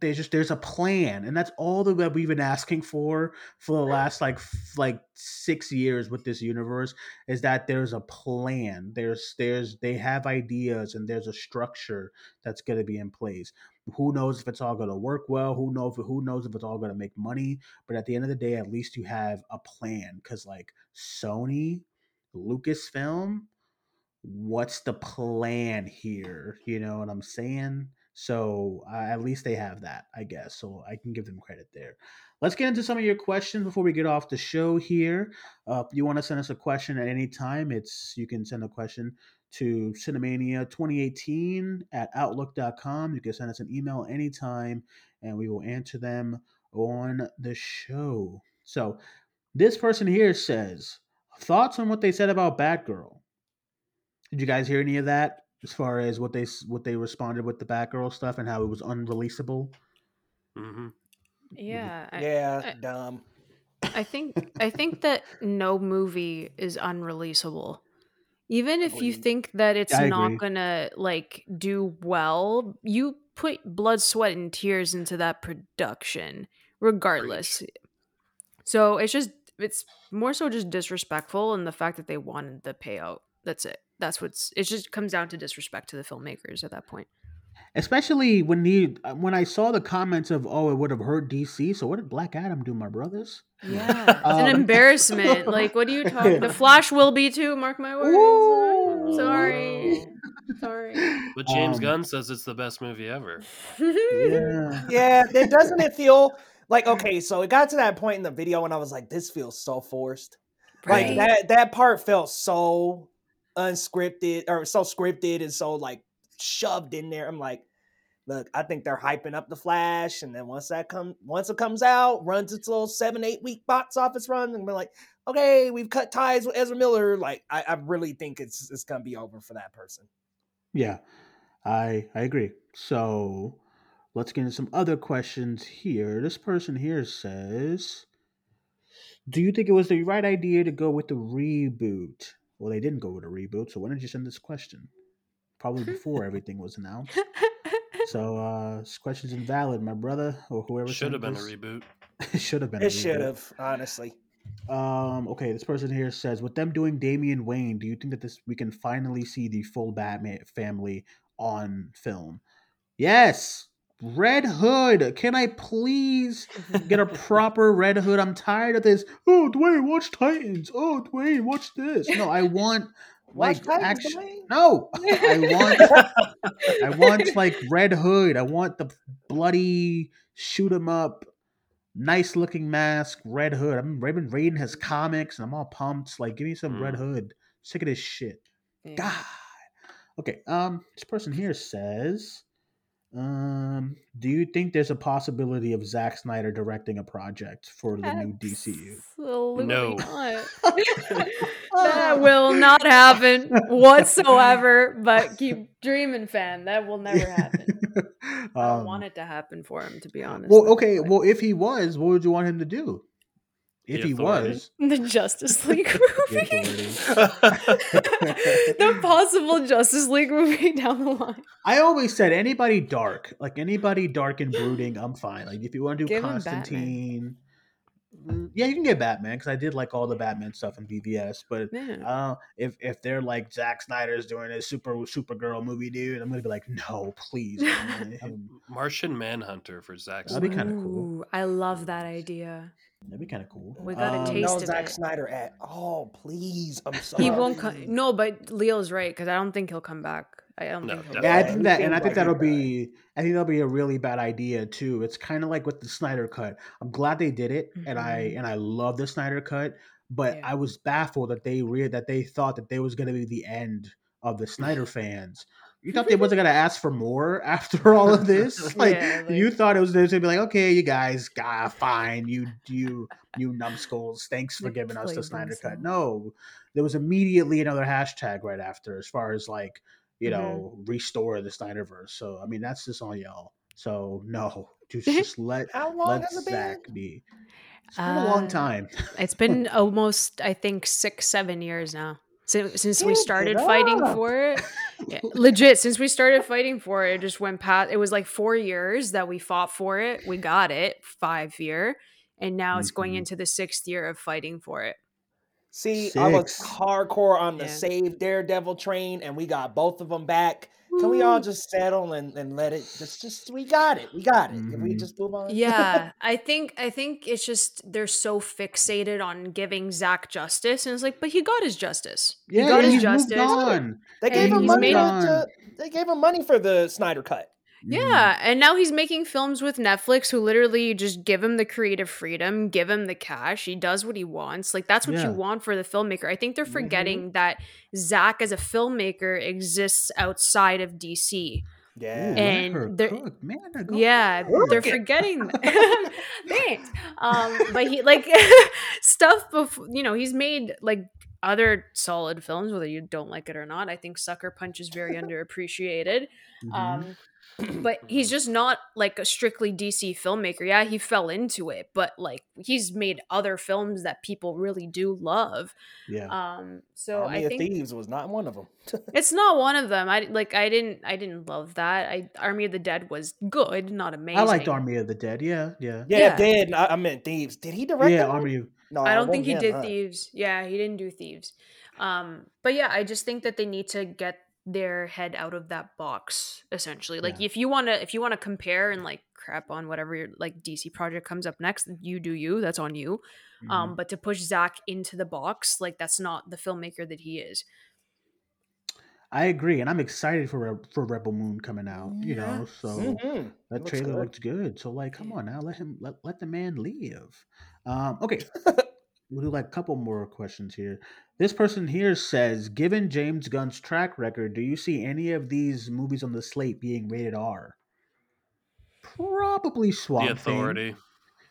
there's just there's a plan and that's all that we've been asking for for the last like f- like six years with this universe is that there's a plan there's there's they have ideas and there's a structure that's going to be in place who knows if it's all going to work well who knows who knows if it's all going to make money but at the end of the day at least you have a plan because like sony lucasfilm what's the plan here? You know what I'm saying? So uh, at least they have that, I guess. So I can give them credit there. Let's get into some of your questions before we get off the show here. Uh, if you want to send us a question at any time, it's you can send a question to Cinemania2018 at Outlook.com. You can send us an email anytime, and we will answer them on the show. So this person here says thoughts on what they said about Batgirl. Did you guys hear any of that as far as what they what they responded with the Batgirl stuff and how it was unreleasable? hmm Yeah, I, yeah, I- dumb. I think I think that no movie is unreleasable. Even if you think that it's I not agree. gonna like do well, you put blood, sweat, and tears into that production, regardless. So it's just it's more so just disrespectful and the fact that they wanted the payout. That's it. That's what's it just comes down to disrespect to the filmmakers at that point. Especially when he uh, when I saw the comments of oh it would have hurt DC. So what did Black Adam do, my brothers? Yeah. It's an Um, embarrassment. Like what are you talking the Flash will be too, mark my words. Ooh. Sorry. Sorry. But James Um, Gunn says it's the best movie ever. Yeah. Yeah, it doesn't it feel like okay, so it got to that point in the video and I was like, this feels so forced. Like that that part felt so unscripted or so scripted and so like shoved in there. I'm like, look, I think they're hyping up the Flash, and then once that come once it comes out, runs its little seven, eight week box office run, and we're like, okay, we've cut ties with Ezra Miller. Like, I, I really think it's it's gonna be over for that person. Yeah, I I agree. So let's get into some other questions here. This person here says, "Do you think it was the right idea to go with the reboot?" Well, they didn't go with a reboot. So when didn't you send this question? Probably before everything was announced. So uh, this question's invalid, my brother, or whoever Should have been a reboot. it should have been. It should have, honestly. Um, okay, this person here says, with them doing Damian Wayne, do you think that this we can finally see the full Batman family on film? Yes. Red Hood. Can I please get a proper Red Hood? I'm tired of this. Oh, Dwayne, watch Titans. Oh, Dwayne, watch this. No, I want like Titans, action. Dwayne. No, I want I want like Red Hood. I want the bloody shoot 'em up, nice looking mask, Red Hood. I'm, I've been reading his comics and I'm all pumped. Like, give me some Red Mm. Hood. Sick of this shit. Yeah. God. Okay. Um, this person here says, um, do you think there's a possibility of Zack Snyder directing a project for the new DCU? Absolutely No. not. that will not happen whatsoever. But keep dreaming, fan. That will never happen. I don't Um, want it to happen for him, to be honest. Well, okay. Well, if he was, what would you want him to do? If The he was, the Justice League the movie. authority. the possible Justice League movie down the line. I always said anybody dark, like anybody dark and brooding, I'm fine. Like if you want to do Give. Constantine, mm, yeah, you can get Batman because I did like all the Batman stuff in BVS. But Yeah. uh, if if they're like Zack Snyder's doing a super Supergirl movie, dude, I'm gonna be like, no, please. don't let him- Martian Manhunter for Zack That'd be kinda cool. I love that idea. That'd be kind of cool. We got a Um, taste no of Zack it. Snyder at all. Please, I'm sorry. He won't come. No, but Leo's right because I don't think he'll come back. I don't No, think. Yeah, I think that, and I think that'll be, I think that'll be a really bad idea too. It's kind of like with the Snyder cut. I'm glad they did it, and I Mhm. and I love the Snyder cut, but Yeah. I was baffled that they re- that they thought that there was going to be the end of the Snyder fans. You thought they wasn't going to ask for more after all of this? Like, Yeah, you thought it was going to be like, okay, you guys, ah, fine, you you you numbskulls, thanks for giving us the Snyder cut. No, there was immediately another hashtag right after, as far as like you Mhm. know, restore the Snyderverse. So I mean, that's just on y'all. So no, just just let How long let has it been? Zack be. It's been a long Uh, time. It's been almost, I think, six, seven years now since since we started fighting for it. Yeah, legit, since we started fighting for it, it just went past. It was like four years that we fought for it. We got it, five year, and now it's going Mhm. into the sixth year of fighting for it. See, I was Six. hardcore on the Yeah. Save Daredevil train, and we got both of them back. Can we all just settle and, and let it just just we got it. We got it. Can we Mhm. just move on? Yeah, I think I think it's just they're so fixated on giving Zack justice, and it's like, but he got his justice. He Yeah, got his he's moved justice. on. they gave And him money to, they gave him money for the Snyder cut. Mhm. Yeah, and now he's making films with Netflix who literally just give him the creative freedom, give him the cash. He does what he wants. Like that's what Yeah. you want for the filmmaker. I think they're Mhm. forgetting that Zack as a filmmaker exists outside of DC. Ooh, Yeah. let And her there- cook, man. Yeah, they're forgetting. Thanks. Um, but he like stuff before. You know, he's made like other solid films, whether you don't like it or not. I think Sucker Punch is very underappreciated. Mhm. Um, but he's just not like a strictly DC filmmaker. Yeah, he fell into it, but like he's made other films that people really do love. yeah. Um, so Army I of think Thieves was not one of them. it's not one of them. I like I didn't I didn't love that. I Army of the Dead was good, not amazing. I liked Army of the Dead. Yeah, yeah. yeah, Yeah. dead. I, I meant Thieves. Did he direct? Yeah. Army of No, I don't think he him, did huh? thieves. Yeah, he didn't do thieves. Um, but yeah, I just think that they need to get their head out of that box. Essentially, like Yeah. if you want to, if you want to compare and like crap on whatever your like DC project comes up next, you do you. That's on you. Mhm. Um, but to push Zack into the box, like that's not the filmmaker that he is. I agree, and I'm excited for Re- for Rebel Moon coming out. You Yeah. know, so Mhm. that Looks trailer good. looked good. So like, come on now, let him let, let the man live. Um, okay, we'll do like a couple more questions here. This person here says, given James Gunn's track record, do you see any of these movies on the slate being rated R? Probably Swamp the Thing. authority.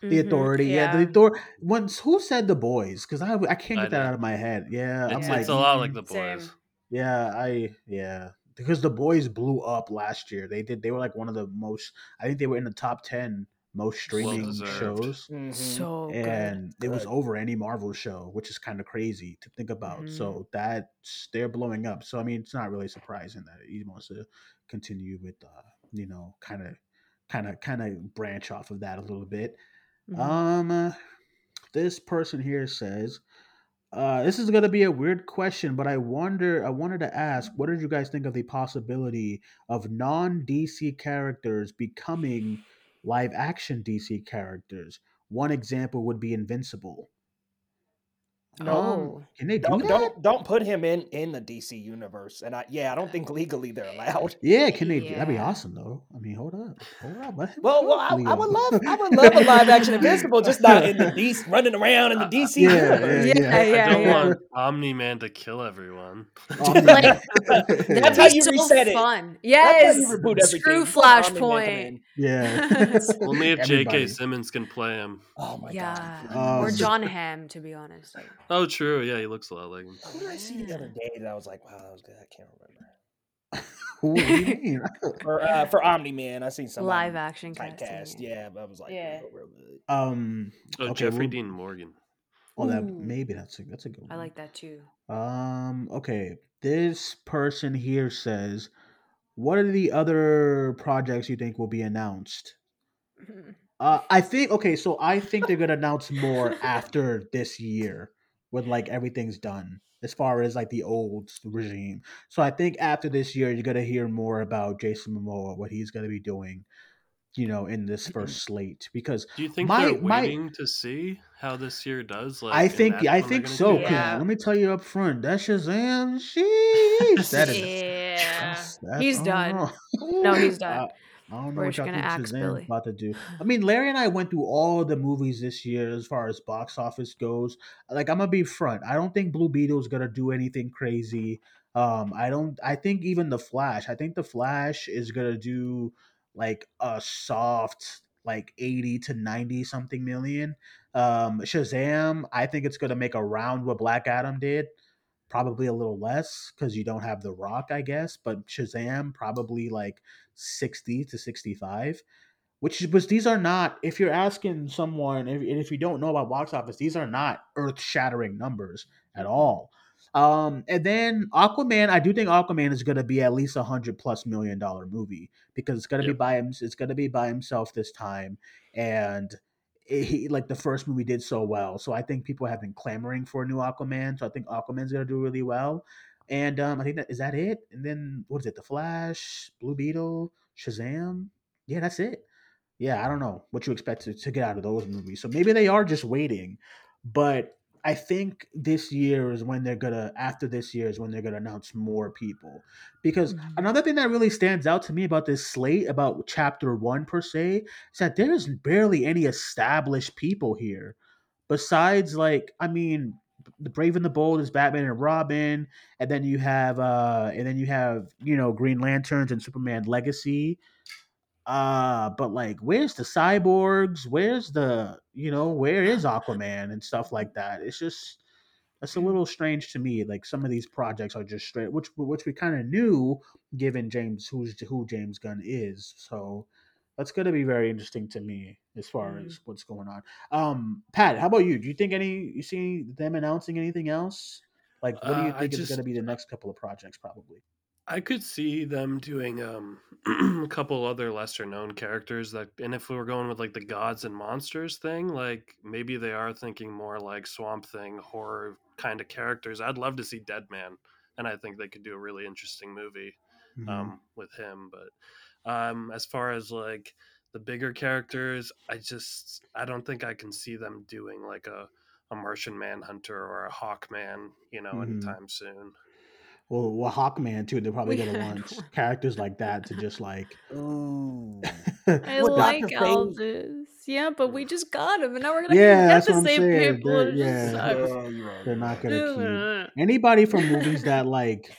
The Mhm, authority, yeah. The authority. Once who said the boys? Because I I can't I get that out of my head. Yeah, I'm It's, like, it's a lot like the Same. boys. yeah, I yeah. Because the boys blew up last year. They did. They were like one of the most. I think they were in the top ten most streaming deserved. shows, Mhm. So good. and it was Good. over any Marvel show, which is kind of crazy to think about. Mhm. So that's they're blowing up. So I mean, it's not really surprising that he wants to continue with, uh, you know, kind of, kind of, kind of branch off of that a little bit. Mhm. Um, uh, this person here says, uh, this is gonna be a weird question, but I wonder. I wanted to ask, what did you guys think of the possibility of non DC characters becoming live action DC characters? One example would be Invincible. No, Oh. Can they do don't that? don't don't put him in in the DC universe. And I yeah, I don't think legally they're allowed. Yeah, can they? do That'd be awesome though. I mean, hold up, hold up. Let Well, well, I, I Leo. would love I would love a live action Invincible, just not in the DC running around in the uh, DC Yeah, universe. yeah, Yeah, yeah, I don't yeah. want Omni Man to kill everyone. Oh, Like, man. That's how It'd be you so reset fun. That's how Yes. reboot everything. Screw You Omni-Man Flashpoint. Win. yeah. Only if J.K. Simmons can play him. Oh my Yeah. god. or Um, John Hamm, to be honest. Like, Oh, true. Yeah, he looks a lot like him. Who did I see the other day that I was like, wow, that was good? I can't remember. Who, do you mean? For uh, for Omni Man, I seen some live action type cast. yeah. Yeah, but I was like, Yeah. real, real good. um. Oh, Okay, Jeffrey we'll- Dean Morgan. Oh, that maybe that's a that's a good one. I like that too. Um. Okay. This person here says, "What are the other projects you think will be announced?" Uh, I think okay, so I think they're gonna announce more after this year when like everything's done as far as like the old regime. So I think after this year you're gonna hear more about Jason Momoa, what he's gonna be doing, you know, in this first slate. Because Do you think My- they're my- waiting to see how this year does? Like, I think I think so. do it? 'cause Yeah. let me tell you up front, that Shazam, sheesh, that is yeah. that's- that's- He's done. No, he's done. Uh, I don't know We're what y'all think Shazam's Billy. about to do. I mean, Larry and I went through all the movies this year as far as box office goes. Like, I'm gonna be front. I don't think Blue Beetle's gonna do anything crazy. Um, I don't. I think even the Flash. I think the Flash is gonna do like a soft like 80 to 90 something million. Um, Shazam. I think it's gonna make around what Black Adam did. Probably a little less because you don't have the Rock, I guess. But Shazam probably like 60 to 65 which was these are not if you're asking someone if, and if you don't know about box office these are not earth-shattering numbers at all um and then aquaman i do think aquaman is going to be at least a hundred plus million dollar movie because it's going to be by him it's going to be by himself this time and he like the first movie did so well so i think people have been clamoring for a new aquaman so i think aquaman's to do really well and um i think that is that it and then what is it the flash blue beetle shazam yeah that's it yeah, I don't know what you expect to, to get out of those movies. So maybe they are just waiting. But I think this year is when they're gonna after this year is when they're gonna announce more people. Because Mhm. another thing that really stands out to me about this slate, about chapter one per se, is that there's barely any established people here. Besides, like, I mean, the Brave and the Bold is Batman and Robin, and then you have uh and then you have, you know, Green Lanterns and Superman Legacy. Uh, but like, where's the cyborgs? Where's the, you know, where is Aquaman and stuff like that? It's just, that's a little strange to me. Like some of these projects are just straight, which which we kind of knew, given James who's who James Gunn is. So that's going to be very interesting to me as far Mhm. as what's going on. Um, Pat, how about you? Do you think any you see them announcing anything else? Like, what do you Uh, think is going to be the next couple of projects? Probably. I could see them doing um a couple other lesser known characters that and if we were going with like the gods and monsters thing, like maybe they are thinking more like Swamp Thing horror kind of characters. I'd love to see Deadman and I think they could do a really interesting movie Mhm. um with him, but um as far as like the bigger characters, I just I don't think I can see them doing like a a Martian Manhunter or a Hawkman, you know, Mhm. anytime soon. Well, well, Hawkman too. They're probably going to had want one. characters like that to just like. Ooh. I What, like Dr. all this. Yeah, but we just got him, and now we're gonna Yeah, get that's the what I'm same saying. people. They're- It yeah. just sucks. Yeah, you're. They're not gonna keep anybody from movies that like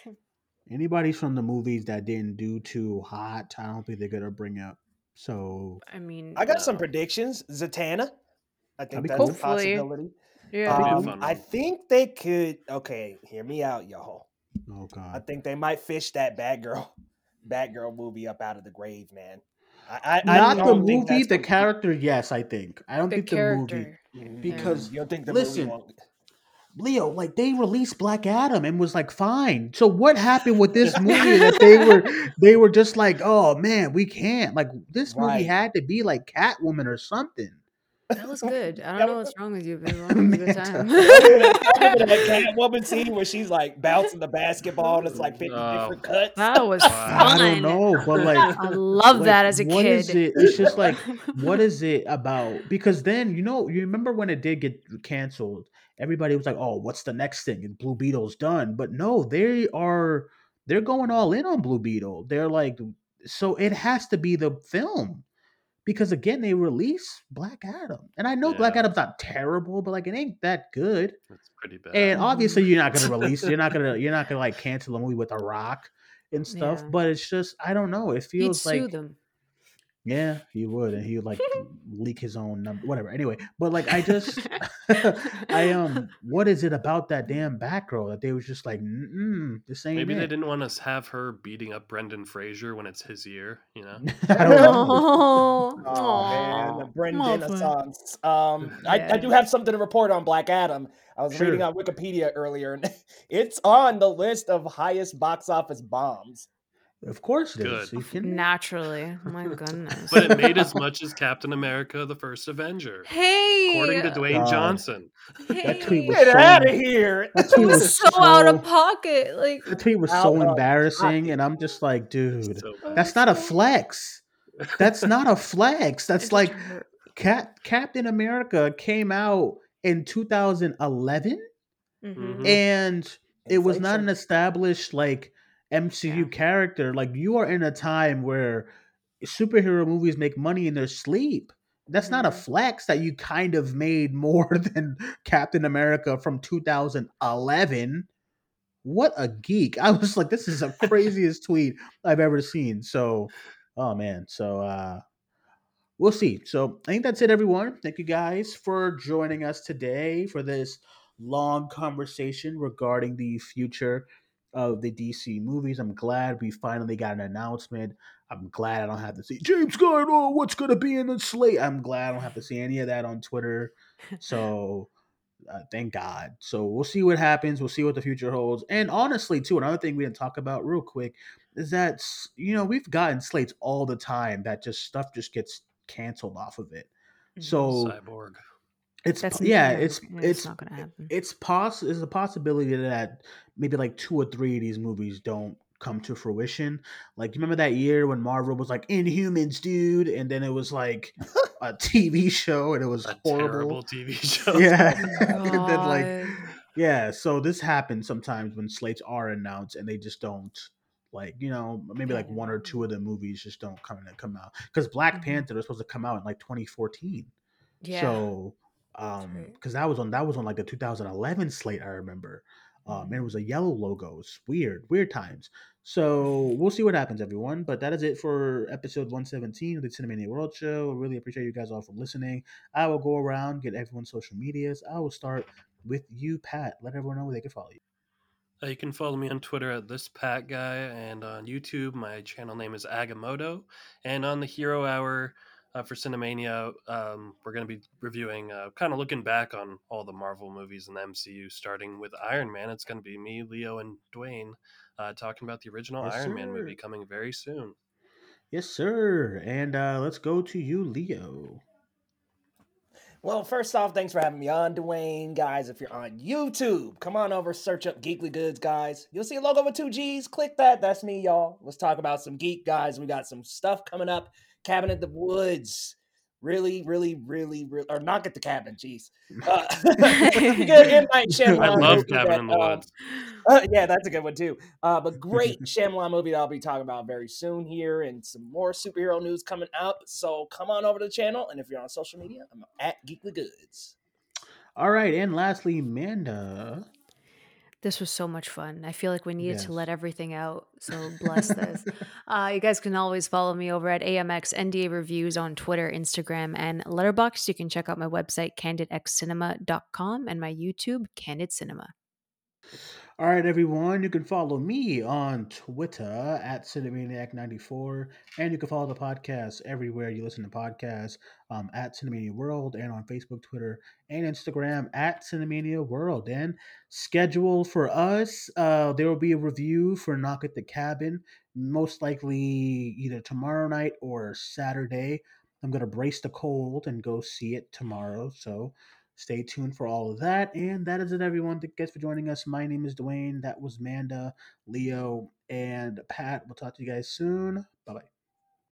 anybody from the movies that didn't do too hot. I don't think they're gonna bring up. So I mean, I got some predictions. Zatanna. I think that's cool. a Hopefully. possibility. yeah. That'd be a Um, I think they could. Okay, hear me out, y'all. Oh God! I think they might fish that Batgirl, Batgirl movie up out of the grave, man. I, I, not I the movie, the gonna- character. Yes, I think. I don't the think the movie. character. Mhm. because- you don't think the listen, movie won't. Leo, like they released Black Adam and was like fine. So what happened with this movie that they were they were just like, oh man, we can't. Like this movie Right. had to be like Catwoman or something. That was good. I don't know what's wrong with you, but it was a good time. I remember that Catwoman scene where she's like bouncing the basketball and it's like 50 Oh. different cuts. that was fun. I don't know, but like I love like, that as a what kid. is it? It's just like, what is it about? Because then you know, you remember when it did get canceled, everybody was like, "Oh, what's the next thing?" And Blue Beetle's done, but no, they are they're going all in on Blue Beetle. They're like, so it has to be the film because again, they release Black Adam, and I know Black Adam's not terrible, but like it ain't that good. It's pretty bad. And obviously, you're not gonna release, you're not gonna, you're not gonna like cancel a movie with a Rock and stuff. Yeah. But it's just, I don't know. It He'd feels sue like them. Yeah, he would, and he would like leak his own number, whatever. Anyway, but like I just, I um, what is it about that damn Batgirl that they was just like, mm, this ain't Maybe it. they didn't want us have her beating up Brendan Fraser when it's his year, you know? I don't know. Oh, Oh man, the. Brendan Muffin. Renaissance. Um, I, I do have something to report on Black Adam. I was reading on Wikipedia earlier, and it's on the list of highest box office bombs. Of course it Good. is. You kidding me? Naturally. My goodness. But it made as much as Captain America the First Avenger. Hey, According to Dwayne God. Johnson. That tweet was Get so- out of here! That tweet was was so, out of pocket. Like That tweet was so embarrassing, and I'm just like, dude, So that's not a flex. That's not a flex. That's like hurt. Cap- Captain America came out in 2011. Mhm. Mhm. and it was not Inflation. an established like MCU Yeah. character. Like you are in a time where superhero movies make money in their sleep. That's not a Mhm. flex that you kind of made more than Captain America from 2011. What a geek. I was like, this is the craziest tweet I've ever seen. So, oh man. So, uh, we'll see. So I think that's it, everyone. Thank you guys for joining us today for this long conversation regarding the future of the DC movies. I'm glad we finally got an announcement. I'm glad I don't have to see James Gunn. Oh, what's going to be in the slate? I'm glad I don't have to see any of that on Twitter. So. Uh, thank God. So we'll see what happens. We'll see what the future holds. And honestly, too, another thing we didn't talk about real quick is that you know we've gotten slates all the time that just stuff just gets canceled off of it. Mhm. So Cyborg. it's That's yeah, yeah, it's yeah, it's it's not gonna happen. It's poss is a possibility that maybe like two or three of these movies don't come to fruition. Like you remember that year when Marvel was like Inhumans, dude, and then it was like a TV show and it was A horrible. terrible TV show. Yeah, Oh and then like yeah, so this happens sometimes when slates are announced and they just don't like you know maybe like one or two of the movies just don't come in come out because Black Mhm. Panther was supposed to come out in like 2014. yeah. So um right. because that was on that was on like the 2011 slate I remember. Um and it was a yellow logo. It's weird, weird times. So we'll see what happens, everyone. But that is it for episode 117 of the Cinemania World Show. I Really appreciate you guys all for listening. I will go around, get everyone's social medias. I will start with you, Pat. Let everyone know where they can follow you. Uh, you can follow me on Twitter at this Pat guy, and on YouTube, my channel name is Agamotto. And on the Hero Hour uh, for Cinemania, um, we're going to be reviewing, uh, kind of looking back on all the Marvel movies in the MCU, starting with Iron Man. It's going to be me, Leo, and Dwayne uh, talking about the original Yes, Iron Man movie coming very soon. Yes, sir. And uh, let's go to you, Leo. Well, first off, thanks for having me on, Dwayne. Guys, if you're on YouTube, come on over, search up Geekly Goods, guys. You'll see a logo with two G's. Click that. That's me, y'all. Let's talk about some geek, guys. We got some stuff coming up. Cabinet the Woods. Really, really, really, really, or not get the cabin, jeez. Uh, good M. Night I love movie Cabin that, in the um, Woods. uh, yeah, that's a good one too. Uh, but great Shyamalan movie that I'll be talking about very soon here, and some more superhero news coming up. So come on over to the channel, and if you're on social media, I'm at Geekly Goods. All right. And lastly, Manda. This was so much fun. I feel like we needed Yes. to let everything out. So bless this. Uh, you guys can always follow me over at AMX NDA Reviews on Twitter, Instagram, and Letterboxd. You can check out my website, candidxcinema.com, and my YouTube, Candid Cinema. All right, everyone. You can follow me on Twitter at Cinemaniac94, and you can follow the podcast everywhere you listen to podcasts um, at Cinemania World, and on Facebook, Twitter, and Instagram at Cinemania World. And scheduled for us, uh, there will be a review for Knock at the Cabin, most likely either tomorrow night or Saturday. I'm going to brace the cold and go see it tomorrow. So stay tuned for all of that. And that is it, everyone. Thanks for joining us. My name is Dwayne. That was Manda, Leo, and Pat. We'll talk to you guys soon. Bye bye.